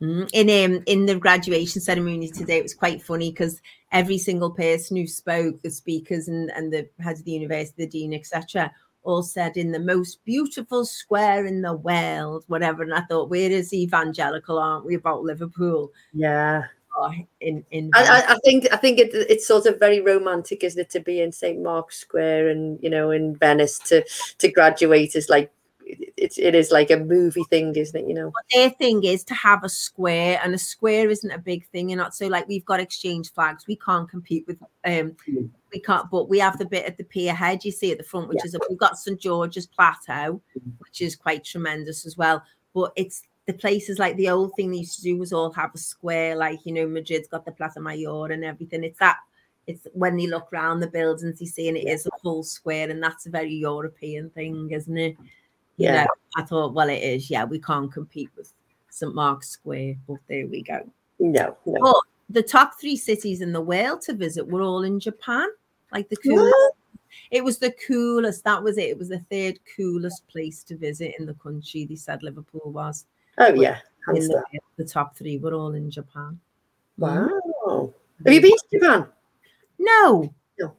Mm, In um in the graduation ceremony today, it was quite funny because every single person who spoke, the speakers and and the heads of the university, the dean, etc., all said in the most beautiful square in the world, whatever. And I thought, where is evangelical, aren't we, about Liverpool? Yeah. Oh, in in I, I, I think I think it, it's sort of very romantic, isn't it, to be in St Mark's Square and you know in Venice to to graduate is like it, it is like a movie thing, isn't it? You know. But their thing is to have a square, and a square isn't a big thing. You're not so like we've got exchange flags. We can't compete with um Mm. we can't, but we have the bit at the pier head you see at the front, which is a, we've got St George's Plateau, Mm. which is quite tremendous as well. But it's the places like the old thing they used to do was all have a square, like you know, Madrid's got the Plaza Mayor and everything. It's that it's when you look around the buildings, you see, and it is a full square, and that's a very European thing, isn't it? You Yeah. know, I thought, well, it is. Yeah, we can't compete with St Mark's Square, but there we go. No, no. But the top three cities in the world to visit were all in Japan. Like the coolest. What? It was the coolest. That was it. It was the third coolest place to visit in the country. They said Liverpool was. Oh yeah, hands the, the top three were all in Japan. Wow. Have you been to Japan? No. No.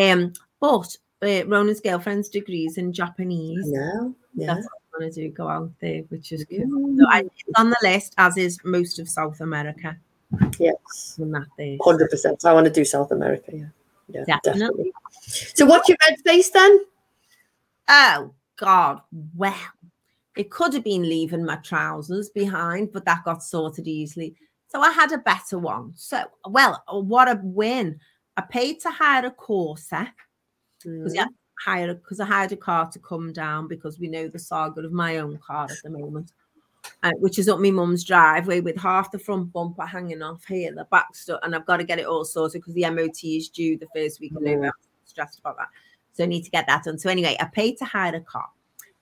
Um, but uh, Ronan's girlfriend's degrees in Japanese. No. Yeah. That's what I want to do. Go out there, which is cool. Mm, So I, it's on the list, as is most of South America. yes. And that there. Hundred percent. I want to do South America. Yeah. Yeah. Definitely. Definitely. So what's your red face then? Oh God! Well, It could have been leaving my trousers behind, but that got sorted easily. So I had a better one. So, well, what a win. I paid to hire a Corsa because Mm. hire because I hired a car to come down because we know the saga of my own car at the moment, uh, which is up my mum's driveway with half the front bumper hanging off here, the back stuff, and I've got to get it all sorted because the MOT is due the first week of Mm. November. I'm stressed about that, so I need to get that done. So anyway, I paid to hire a car,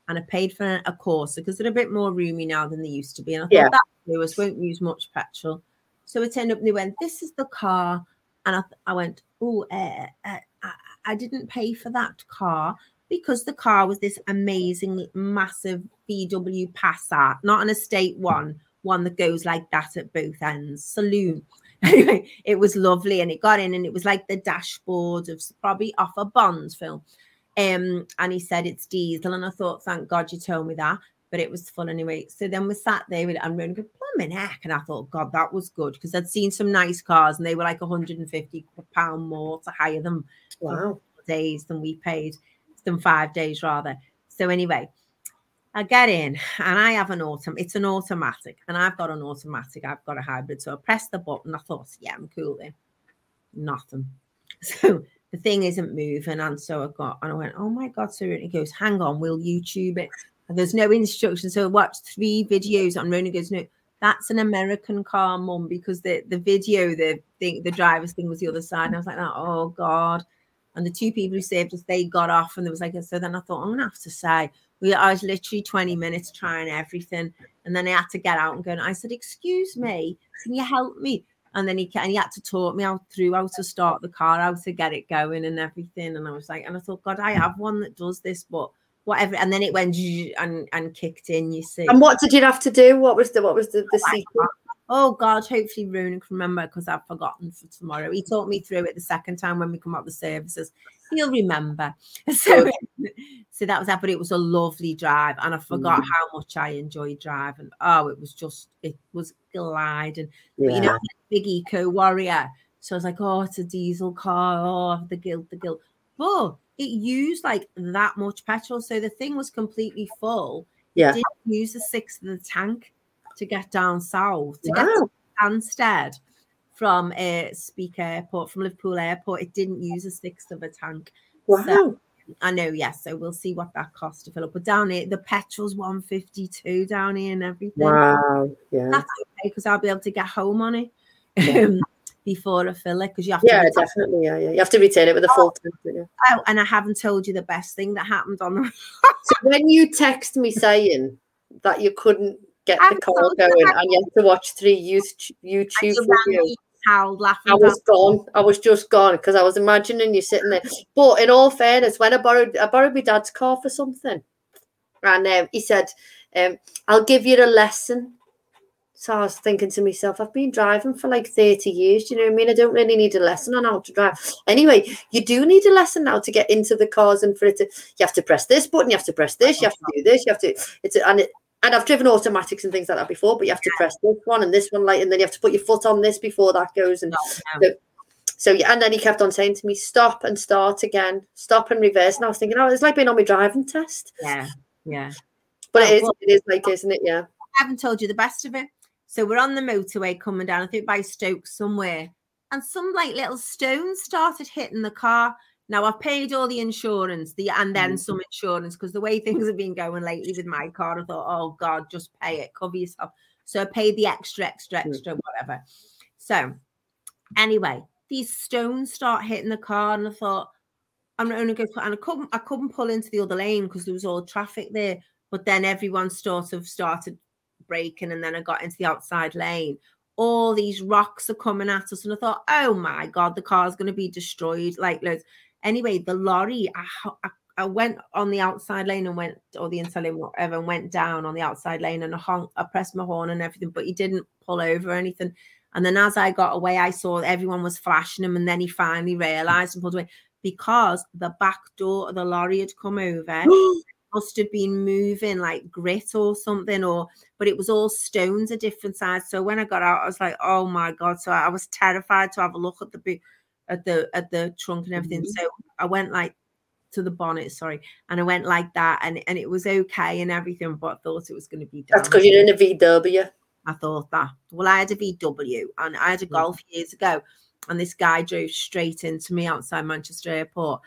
and I paid for a Corsa because they're a bit more roomy now than they used to be, and I thought Yeah. that Lewis won't use much petrol. So it turned up and they went, "This is the car," and I, th- I went, "Oh, uh, uh, I, I didn't pay for that car because the car was this amazing, massive VW Passat, not an estate one, one that goes like that at both ends, saloon." Anyway, it was lovely, and it got in, and it was like the dashboard of probably off a Bond film. Um, and he said it's diesel, and I thought, thank God you told me that but it was fun anyway. So then we sat there with and go, plumbing heck. And I thought, God, that was good because I'd seen some nice cars and they were like 150 pound more to hire them Wow. days than we paid, than five days rather. So anyway, I get in and I have an autumn, it's an automatic, and I've got an automatic, I've got a hybrid. So I press the button. I thought, yeah, I'm cool then. Nothing. So the thing isn't moving. And so I got and I went, Oh my god, so it goes, hang on, we'll YouTube it. And there's no instruction. So I watched three videos on Rona goes, No, that's an American car, mum, because the, the video, the thing, the driver's thing was the other side. And I was like, Oh, oh God. And the two people who saved us, they got off, and there was like, so then I thought, I'm gonna have to say, we I was literally 20 minutes trying everything, and then I had to get out and go. And I said, Excuse me, can you help me? And then he and he had to talk me out through how to start the car, how to get it going, and everything. And I was like, and I thought, God, I have one that does this, but whatever. And then it went and and kicked in. You see. And what did you have to do? What was the what was the, the secret? Oh God, hopefully Ronan can remember because I've forgotten for tomorrow. He taught me through it the second time when we come up the services. He'll remember. So, so that was that. But it was a lovely drive, and I forgot Mm. how much I enjoyed driving. Oh, it was just it was gliding. But you know, big eco warrior. So I was like, oh, it's a diesel car. Oh, the guilt, the guilt. But it used like that much petrol. So the thing was completely full. yeah. Didn't use a sixth of the tank to get down south. To get Wow. Stansted from uh, Speke Airport, from Liverpool Airport, it didn't use a sixth of a tank. Wow. I know, yes. So we'll see what that costs to fill up. But down here, the petrol's 152 down here and everything. Wow. Yeah. That's okay because I'll be able to get home on it Yeah. um, before I fill it because you have to. Yeah, definitely. Yeah, yeah. You have to return it with a full tank. don't? Oh, and I haven't told you the best thing that happened on the. So when you text me saying that you couldn't get I the car told you going you had to watch three YouTube YouTube videos, howled, laughing. I was gone. I was just gone because I was imagining you sitting there. But in all fairness, when I borrowed I borrowed my dad's car for something, and um, he said, um, "I'll give you a lesson." So I was thinking to myself, I've been driving for like 30 years. Do you know what I mean? I don't really need a lesson on how to drive. Anyway, you do need a lesson now to get into the cars and for it to, you have to press this button, you have to press this, you have to do this, you have to, it's, and it, and I've driven automatics and things like that before, but you have to press this one and this one, like, and then you have to put your foot on this before that goes. And oh, No, so, so yeah, and then he kept on saying to me, stop and start again, stop and reverse. And I was thinking, oh, it's like being on my driving test. Yeah, yeah. But Oh, it is, well- it is like, isn't it? Yeah. I haven't told you the best of it. So we're on the motorway coming down, I think by Stoke somewhere, and some like little stones started hitting the car. Now I've paid all the insurance, the and then Mm. some insurance because the way things have been going lately with my car, I thought, oh God, just pay it, cover yourself. So I paid the extra, extra, extra, whatever. So anyway, these stones start hitting the car, and I thought, I'm only going to, and I couldn't, I couldn't pull into the other lane because there was all traffic there. But then everyone sort of started braking, and then I got into the outside lane. All these rocks are coming at us, and I thought, oh my god, the car's going to be destroyed. Like loads. Anyway, the lorry, I, I, I went on the outside lane and went, or the inside lane, whatever, and went down on the outside lane, and I, honk, I pressed my horn and everything, but he didn't pull over or anything. And then as I got away, I saw everyone was flashing him, and then he finally realised and pulled away because the back door of the lorry had come over. must have been moving like grit or something, or but it was all stones a different size. So when I got out, I was like, oh my god! So I was terrified to have a look at the boot at the at the trunk and everything. Mhm. So I went like to the bonnet, sorry, and I went like that, and and it was okay and everything, but I thought it was going to be. That's because you're in a VW. I thought that. Well, I had a VW, and I had a Golf years ago, and this guy drove straight into me outside Manchester Airport,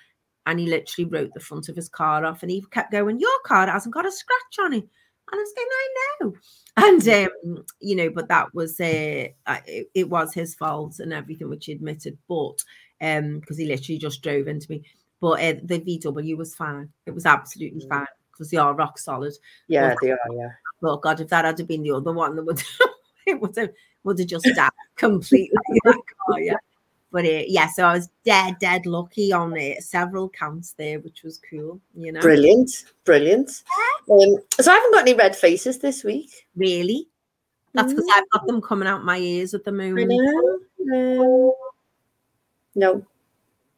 and he literally wrote the front of his car off, and he kept going, "Your car hasn't got a scratch on it," and I was going, "I know." And um, you know, but that was uh, it, it was his fault and everything, which he admitted, but um, because he literally just drove into me. But uh, the VW was fine. It was absolutely Mm. fine because they are rock solid. Yeah, Well, they are. Yeah. But God, if that had been the other one, that would it would have would have just died completely. car, yeah. But uh, yeah, so I was dead, dead lucky on it. Several counts there, which was cool. You know, Brilliant, brilliant. Um, so I haven't got any red faces this week. really. That's because I've got them coming out my ears at the moment. No. No.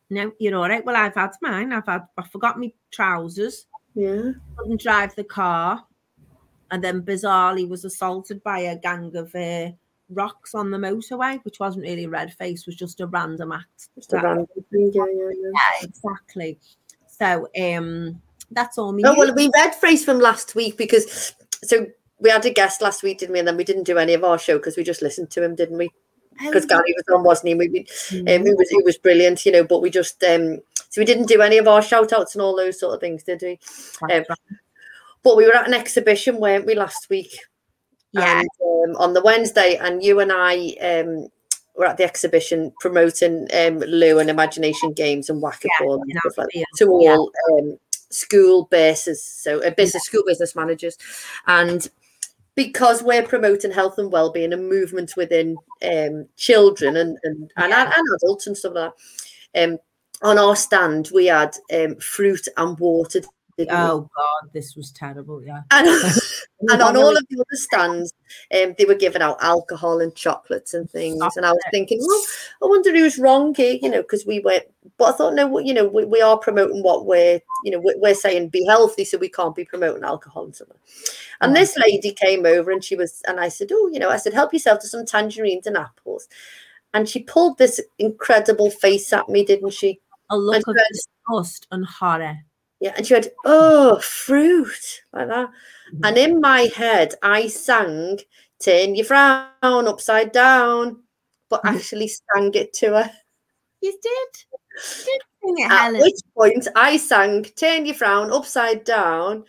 No, you're all right. Well, I've had mine. I've had. I forgot my trousers. Yeah. Couldn't drive the car, and then bizarrely was assaulted by a gang of uh, rocks on the motorway, which wasn't really a red face. Was just a random act. Just a random thing. Yeah, yeah, yeah. Yeah, exactly. So um that's all me. Oh well, we read phrase from last week because so we had a guest last week, didn't we? And then we didn't do any of our show because we just listened to him, didn't we? Because Gary was on, wasn't he? We, we, um, it was it was brilliant, you know. But we just um, so we didn't do any of our shout outs and all those sort of things, did we? um, But we were at an exhibition, weren't we, last week? Yeah, and, um, on the Wednesday, and you and I um, were at the exhibition promoting um, Lou and Imagination Games and Whack-a-Ball in and stuff like that to yeah. all um, school bases, so uh, business school business managers, and because we're promoting health and well-being and movement within um, children and and, and, Yeah. and adults and stuff like that. Um, on our stand, we had um, fruit and water. Oh god, this was terrible. Yeah. And, and on all of the other stands, um, they were giving out alcohol and chocolates and things. And I was thinking, well, I wonder who's wrong here, you know, because we were. But I thought, no, you know, we, we are promoting what we're, you know, we're, saying be healthy, so we can't be promoting alcohol and stuff. And this lady came over and she was, and I said, oh, you know, I said, help yourself to some tangerines and apples. And she pulled this incredible face at me, didn't she? a look And of disgust and horror. Yeah, and she went, oh, fruit, like that. And in my head, I sang Turn Your Frown Upside Down, but Mhm. actually sang it to her. You did. You did sing it, At Helen. which point I sang Turn Your Frown Upside Down.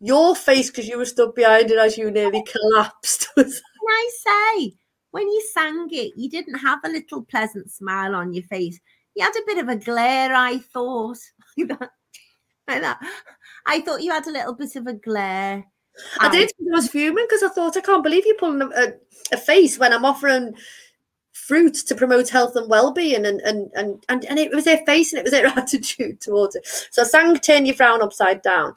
Your face, because you were stood behind it as you nearly collapsed. was- Can I say, when you sang it, you didn't have a little pleasant smile on your face. You had a bit of a glare, I thought. like that. I thought you had a little bit of a glare. I did. I was fuming because I thought, I can't believe you're pulling a, a, a face when I'm offering fruit to promote health and well-being and and and and, and it was their face and it was their attitude towards it so i sang turn your frown upside down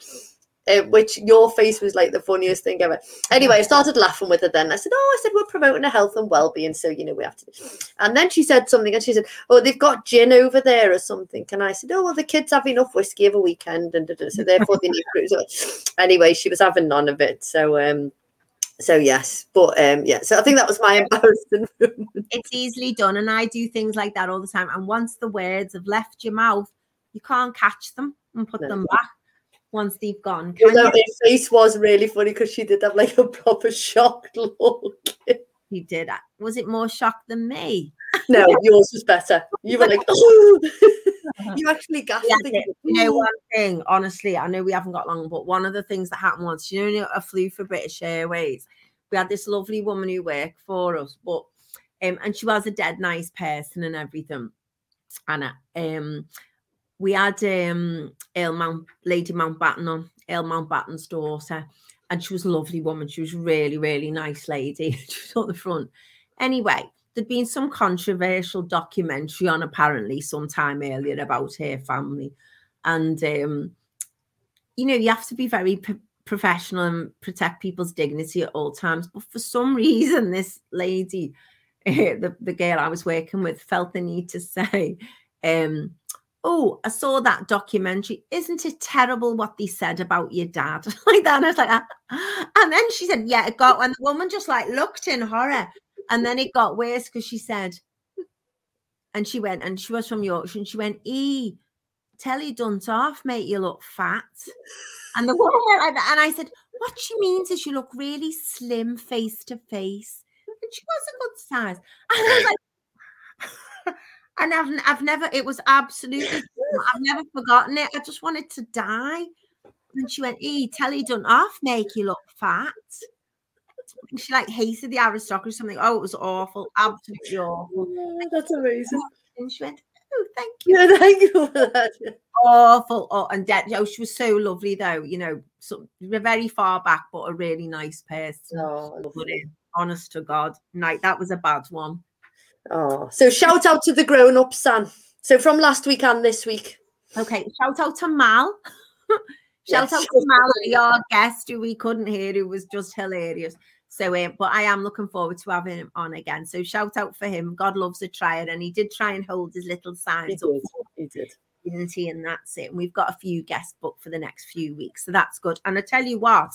uh, which your face was like the funniest thing ever. Anyway i started laughing with her then. I said oh i said we're promoting a health and well-being so you know we have to and then she said something and she said oh they've got gin over there or something. And i said oh well the kids have enough whiskey of a weekend and so therefore they need anyway she was having none of it. So um so yes but um yeah so i think that was my embarrassing it's easily done and i do things like that all the time and once the words have left your mouth you can't catch them and put No. them back once they've gone can Although you? her face was really funny because she did have like a proper shocked look. you did was it more shocked than me No, yours was better. You were like, oh, you actually gasped. Yeah, you know one thing honestly i know we haven't got long but one of the things that happened once you know i flew for british airways we had this lovely woman who worked for us but um and she was a dead nice person and everything and um we had um Mount, lady mountbatten on mountbatten's daughter and she was a lovely woman. She was really really nice lady. She was on the front. Anyway there'd been some controversial documentary on apparently sometime earlier about her family. And um you know you have to be very p- professional and protect people's dignity at all times. But for some reason this lady the, the girl i was working with felt the need to say um oh i saw that documentary isn't it terrible what they said about your dad like that and i was like "Ah." and then she said yeah it got and the woman just like looked in horror and then it got worse because she said and she went and she was from yorkshire and she went e telly done off, make you look fat. And the woman went like that. And I said, What she means is you look really slim face to face. And she was a good size. And I was like, and I've, I've never, it was absolutely, I've never forgotten it. I just wanted to die. And she went, E, telly done off, make you look fat. And she like hated the aristocracy, or something. Oh, it was awful, absolutely awful. Oh, that's amazing. And she went, Oh, thank you. Yeah, thank you for that. awful. Oh, and Dad, oh, she was so lovely though. You know, so we're very far back, but a really nice person. Oh, honest to God, night that was a bad one. Oh, so shout out to the grown ups, San. So from last week and this week. Okay, shout out to Mal. shout Yes. out to Mal, our guest who we couldn't hear, who was just hilarious. So, um, but I am looking forward to having him on again. So, shout out for him. God loves a trier, and he did try and hold his little He signs up did. He did. didn't he? And that's it. And we've got a few guests booked for the next few weeks. So that's good. And I tell you what,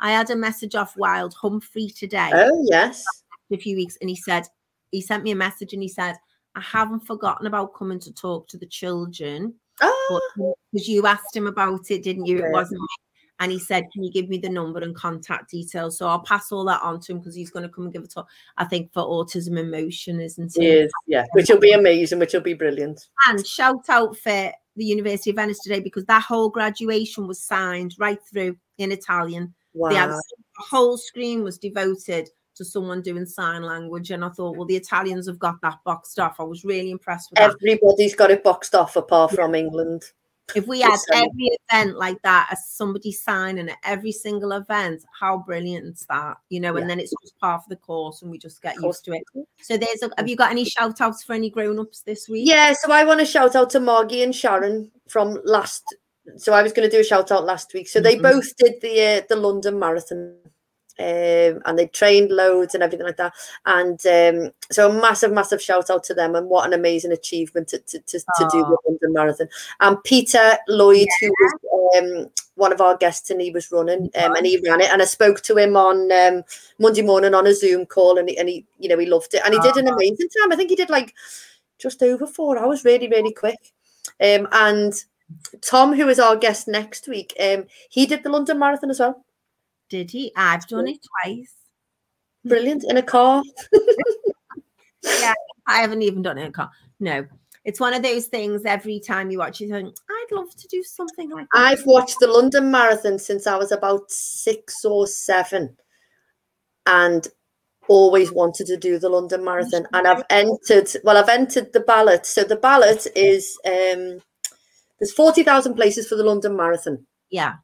I had a message off Wild Humphrey today Oh, yes. a few weeks, and he said, he sent me a message and he said, I haven't forgotten about coming to talk to the children. Oh, Because you asked him about it, didn't you? It wasn't. And he said, Can you give me the number and contact details? So I'll pass all that on to him because he's going to come and give a talk, I think, for autism in motion, isn't he he? is. Yeah, which will be amazing, which will be brilliant. And shout out for the University of Venice today because that whole graduation was signed right through in Italian. Wow. Had the whole screen was devoted to someone doing sign language, and I thought, well, the Italians have got that boxed off. I was really impressed with that. Everybody's got it boxed off apart from England. If we had every event like that, as somebody signing at every single event, how brilliant is that? You know, Yeah. and then it's just part of the course, and we just get used to it. So, there's a, have you got any shout outs for any grown ups this week? Yeah, so I want to shout out to Margie and Sharon from last. So I was going to do a shout out last week. So they Mhm. both did the uh, the London Marathon, um, and they trained loads and everything like that. And um, so a massive, massive shout out to them, and what an amazing achievement to to, to, to do the London Marathon. And Peter Lloyd, who was um, one of our guests, and he was running, um, and he ran it. And I spoke to him on um, Monday morning on a Zoom call, and he, and he, you know, he loved it, and he did an amazing time. I think he did like just over four hours, really, really quick. Um, and Tom, who is our guest next week, um, he did the London Marathon as well. Did he? I've done it twice. Brilliant in a car. Yeah, I haven't even done it in a car. No. It's one of those things every time you watch it, you think, I'd love to do something like that. I've watched the London Marathon since I was about six or seven, and always wanted to do the London Marathon. And I've entered. Well, I've entered the ballot. So the ballot is um, there's forty thousand places for the London Marathon. Yeah.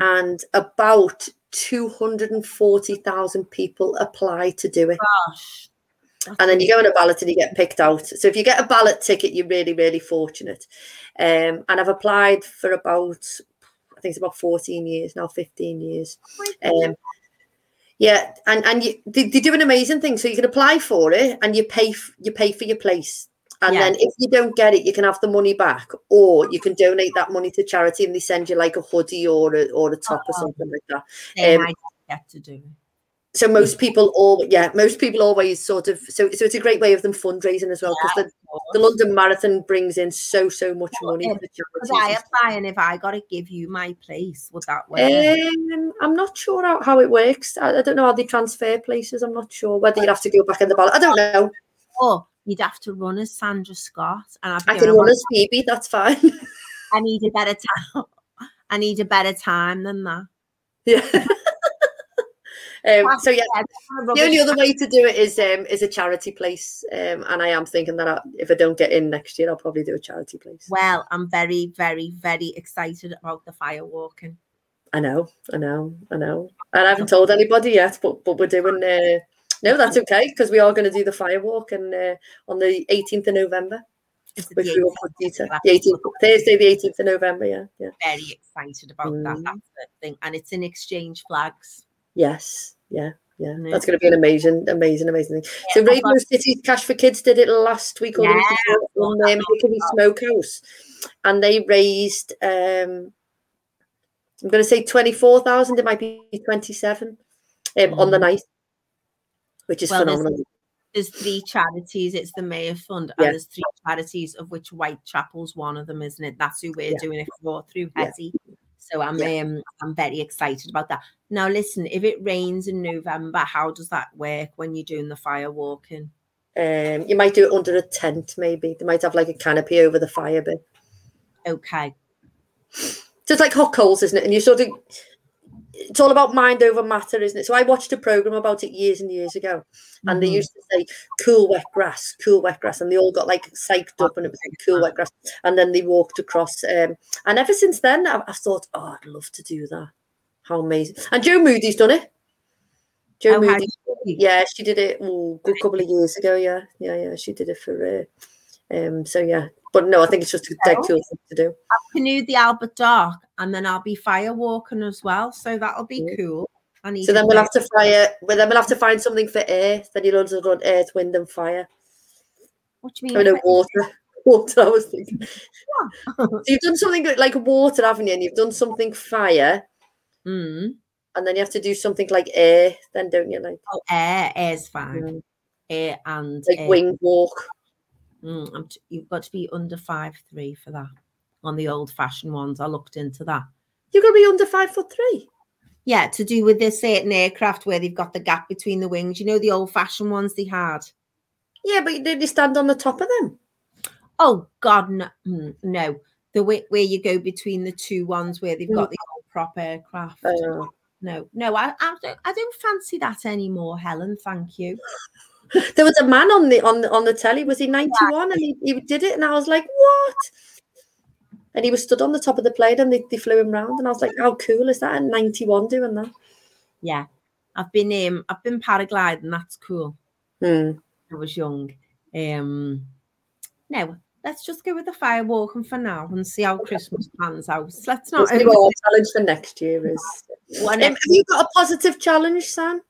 and about 240,000 people apply to do it. Gosh. And then you go on a ballot and you get picked out. So if you get a ballot ticket, you're really, really fortunate. Um, and I've applied for about, I think it's about 14 years now, 15 years. Um, yeah, and and you, they, they do an amazing thing. So you can apply for it, and you pay you pay for your place, and Yeah. then if you don't get it, you can have the money back, or you can donate that money to charity, and they send you like a hoodie or a or a top or Oh. something like that. Um, I get to do. So most people all yeah, most people always sort of so so it's a great way of them fundraising as well because the, the London Marathon brings in so so much money for Because. I apply, and if I got to give you my place, would that work? Um, I'm not sure how, how it works. I, I don't know how they transfer places. I'm not sure whether you'd have to go back in the ballot. I don't know. or you'd have to run as Sandra Scott, and I'd I can run as Phoebe. That's fine. I need a better time. I need a better time than that. yeah. um, so yeah, the only other way to do it is um, is a charity place. Um, and I am thinking that I, if I don't get in next year, I'll probably do a charity place. Well, I'm very, very, very excited about the fire walking. I know, I know, I know. And I haven't told anybody yet, but but we're doing. Uh, no, that's okay because we are going to do the firewalk and uh, on the 18th of November, which the we will 18th? put detail. The 18th, Thursday, the 18th of November. Yeah, yeah. very excited about that. Mm. That's the thing, and it's in exchange flags. Yes, yeah, yeah. Yeah. That's going to be an amazing, amazing, amazing thing. So I've Radio got- City's Cash for Kids did it last week or the Yeah, on um, Hickory Smokehouse, and they raised. um I'm going to say twenty four thousand. It might be twenty seven um, on the Mm. night, which is Well, there's- phenomenal. there's three charities. It's the Mayor Fund, Yeah. and there's three charities, of which Whitechapel's one of them, isn't it? That's who we're Yeah. doing it for through Yeah. Hetty. So I'm Yeah. um, I'm very excited about that. Now, listen, if it rains in November, how does that work when you're doing the fire walking? Um, you might do it under a tent, maybe. They might have like a canopy over the fire bit. Okay. So it's like hot coals, isn't it? And you sort of, it's all about mind over matter, isn't it? So I watched a program about it years and years ago, and they Mhm. used to say cool wet grass, cool wet grass, and they all got like psyched up, and it was like cool wet grass, and then they walked across. Um, and ever since then, I've, I've thought, oh, I'd love to do that. How amazing! And Joe Moody's done it. Joe Oh, Moody, yeah, she did it a couple of years ago. Yeah, yeah, yeah, she did it for. Uh, um, so yeah, but no, I think it's just a dead cool thing to do. I canoe the Albert Dock, and then I'll be fire walking as well. So that'll be Yeah. cool. I need So then we'll have to fire. Well, then we'll have to find something for earth. Then you'll to run earth, wind, and fire. What do you mean? Oh mean? water. Water. I was thinking. so you've done something like water, haven't you? And you've done something fire, Mm. and then you have to do something like air. Then don't you like Oh, air, air's fine. Mm. Air and like air. wing walk? Mm, t- you've got to be under five three for that. On the old fashioned ones, I looked into that. You're gonna be under five foot three. Yeah, to do with this certain aircraft where they've got the gap between the wings. You know the old fashioned ones they had. Yeah, but did you stand on the top of them? Oh God, no, mm, no. The way where you go between the two ones where they've got the old prop aircraft. Oh. no, no, I, I don't, I don't fancy that anymore, Helen. Thank you. There was a man on the on the, on the telly. Was he ninety one? And he, he did it, and I was like, what? And he was stood on the top of the plane, and they, they flew him round, and I was like, how cool is that? At ninety one, doing that. Yeah, I've been um, I've been paragliding. That's cool. Hmm. I was young. Um, no, let's just go with the fire walking for now and see how Christmas pans out. Let's not. Let's challenge for next year is. Um, have you got a positive challenge, Sam?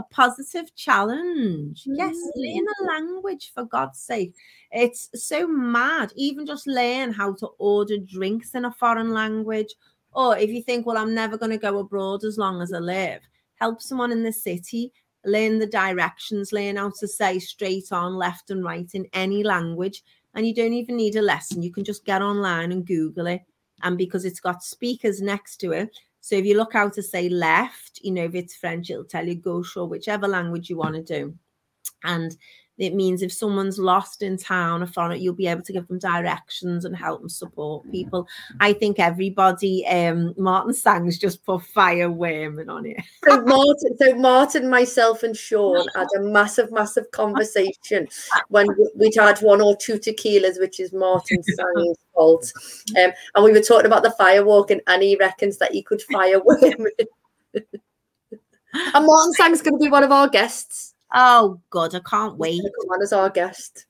A positive challenge. Yes, Mm. learn a language for God's sake. It's so mad. Even just learn how to order drinks in a foreign language. Or if you think, well, I'm never going to go abroad as long as I live, help someone in the city, learn the directions, learn how to say straight on, left and right in any language. And you don't even need a lesson. You can just get online and Google it. And because it's got speakers next to it, so if you look how to say left, you know, if it's French, it'll tell you gauche or whichever language you want to do. And it means if someone's lost in town or foreign, you'll be able to give them directions and help and support people. I think everybody, um, Martin Sangs just put fire worming on it. So Martin, so Martin, myself, and Sean had a massive, massive conversation when we'd had one or two tequilas, which is Martin Sang's fault. Um, and we were talking about the firewalking, and he reckons that he could fire and Martin Sang's going to be one of our guests. Oh God, I can't wait. come on as our guest.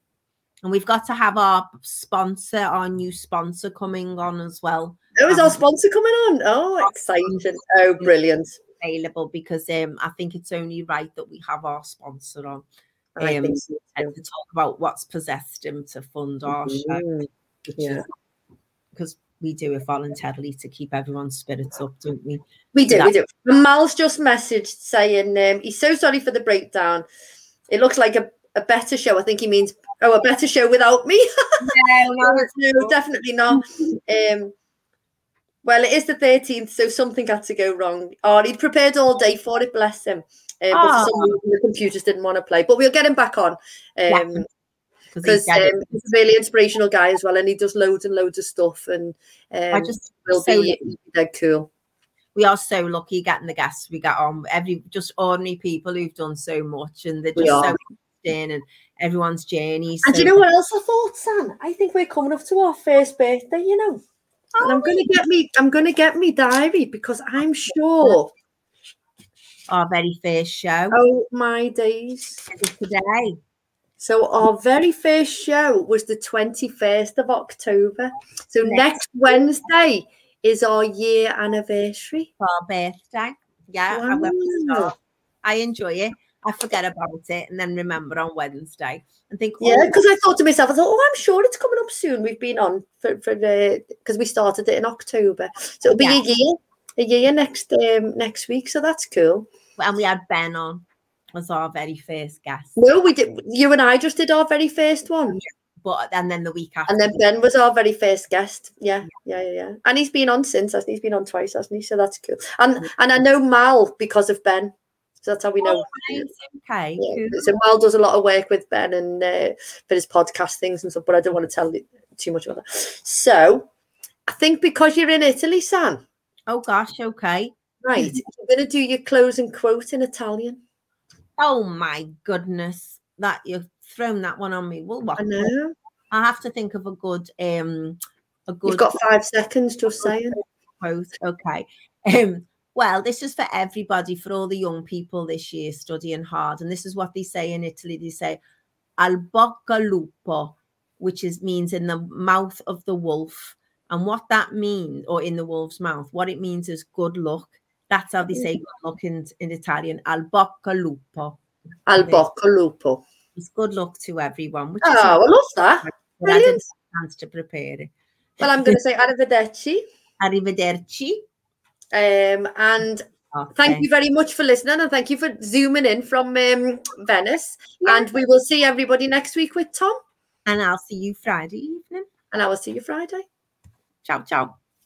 And we've got to have our sponsor, our new sponsor coming on as well. Oh, is our Um, sponsor coming on? Oh, exciting! Oh, brilliant! Available because um, I think it's only right that we have our sponsor on. I Um, think so and to talk about what's possessed him to fund our show Mm, yeah. We do it voluntarily to keep everyone's spirits up, don't we? We do, we do. And Mal's just messaged saying um, he's so sorry for the breakdown. It looks like a, a better show. I think he means oh, a better show without me. no, no, definitely not. Um, well, it is the 13th, so something had to go wrong. Oh, he'd prepared all day for it, bless him. Uh, but for some Oh. reason, the computers didn't want to play. But we'll get him back on. Um, because I um, he's a really inspirational guy as well, and he does loads and loads of stuff, and um, just will so be dead cool. we are so lucky getting the guests we get on. Every just ordinary people who've done so much, and they're just so interesting, and everyone's journeys. And do you know what else I thought, Sam? I think we're coming up to our first birthday, you know. and I'm gonna get me I'm gonna get me diary because I'm sure. our very first show Oh my days. today? So our very first show was the 21st of October. So Next next Wednesday is our year anniversary. our birthday. Yeah, I, Wow. start. I enjoy it. I forget about it and then remember on Wednesday and think, Yeah, oh, because I thought to myself, I thought, oh, I'm sure it's coming up soon. We've been on for for the because we started it in October, so it'll be Yeah. a year, a year next um next week. So that's cool. and we had Ben on. Was our very first guest. No, we did. You and I just did our very first one. But and then the week after, And then Ben was our very first guest. Yeah, yeah, yeah, yeah. And he's been on since, hasn't he? He's been on twice, hasn't he? So that's cool. And and I know Mal because of Ben. So that's how we know. Oh, okay, Yeah. cool. So Mal does a lot of work with Ben and uh, for his podcast things and stuff, but I don't want to tell you too much about that. So I think because you're in Italy, Sam, Oh gosh, okay. right, you're going to do your closing quote in Italian. Oh my goodness, that you've thrown that one on me. Well, what? I know. I have to think of a good, um, a good You've got five seconds, just saying. quote. Okay. Um, well, this is for everybody, for all the young people this year studying hard. And this is what they say in Italy. They say al bocca lupo, which is means in the mouth of the wolf. And what that means, or in the wolf's mouth, what it means is good luck. That's how they say good luck in, in Italian. Al bocca lupo. Al bocca lupo. It's good luck to everyone. Which is Oh, I love that. but I didn't brilliant. have a chance to prepare it. Well, I'm going to say arrivederci. Arrivederci. Um, and thank you very much for listening and thank you for zooming in from um, Venice. Yeah. And we will see everybody next week with Tom. And I'll see you Friday evening. And I will see you Friday. Ciao, ciao.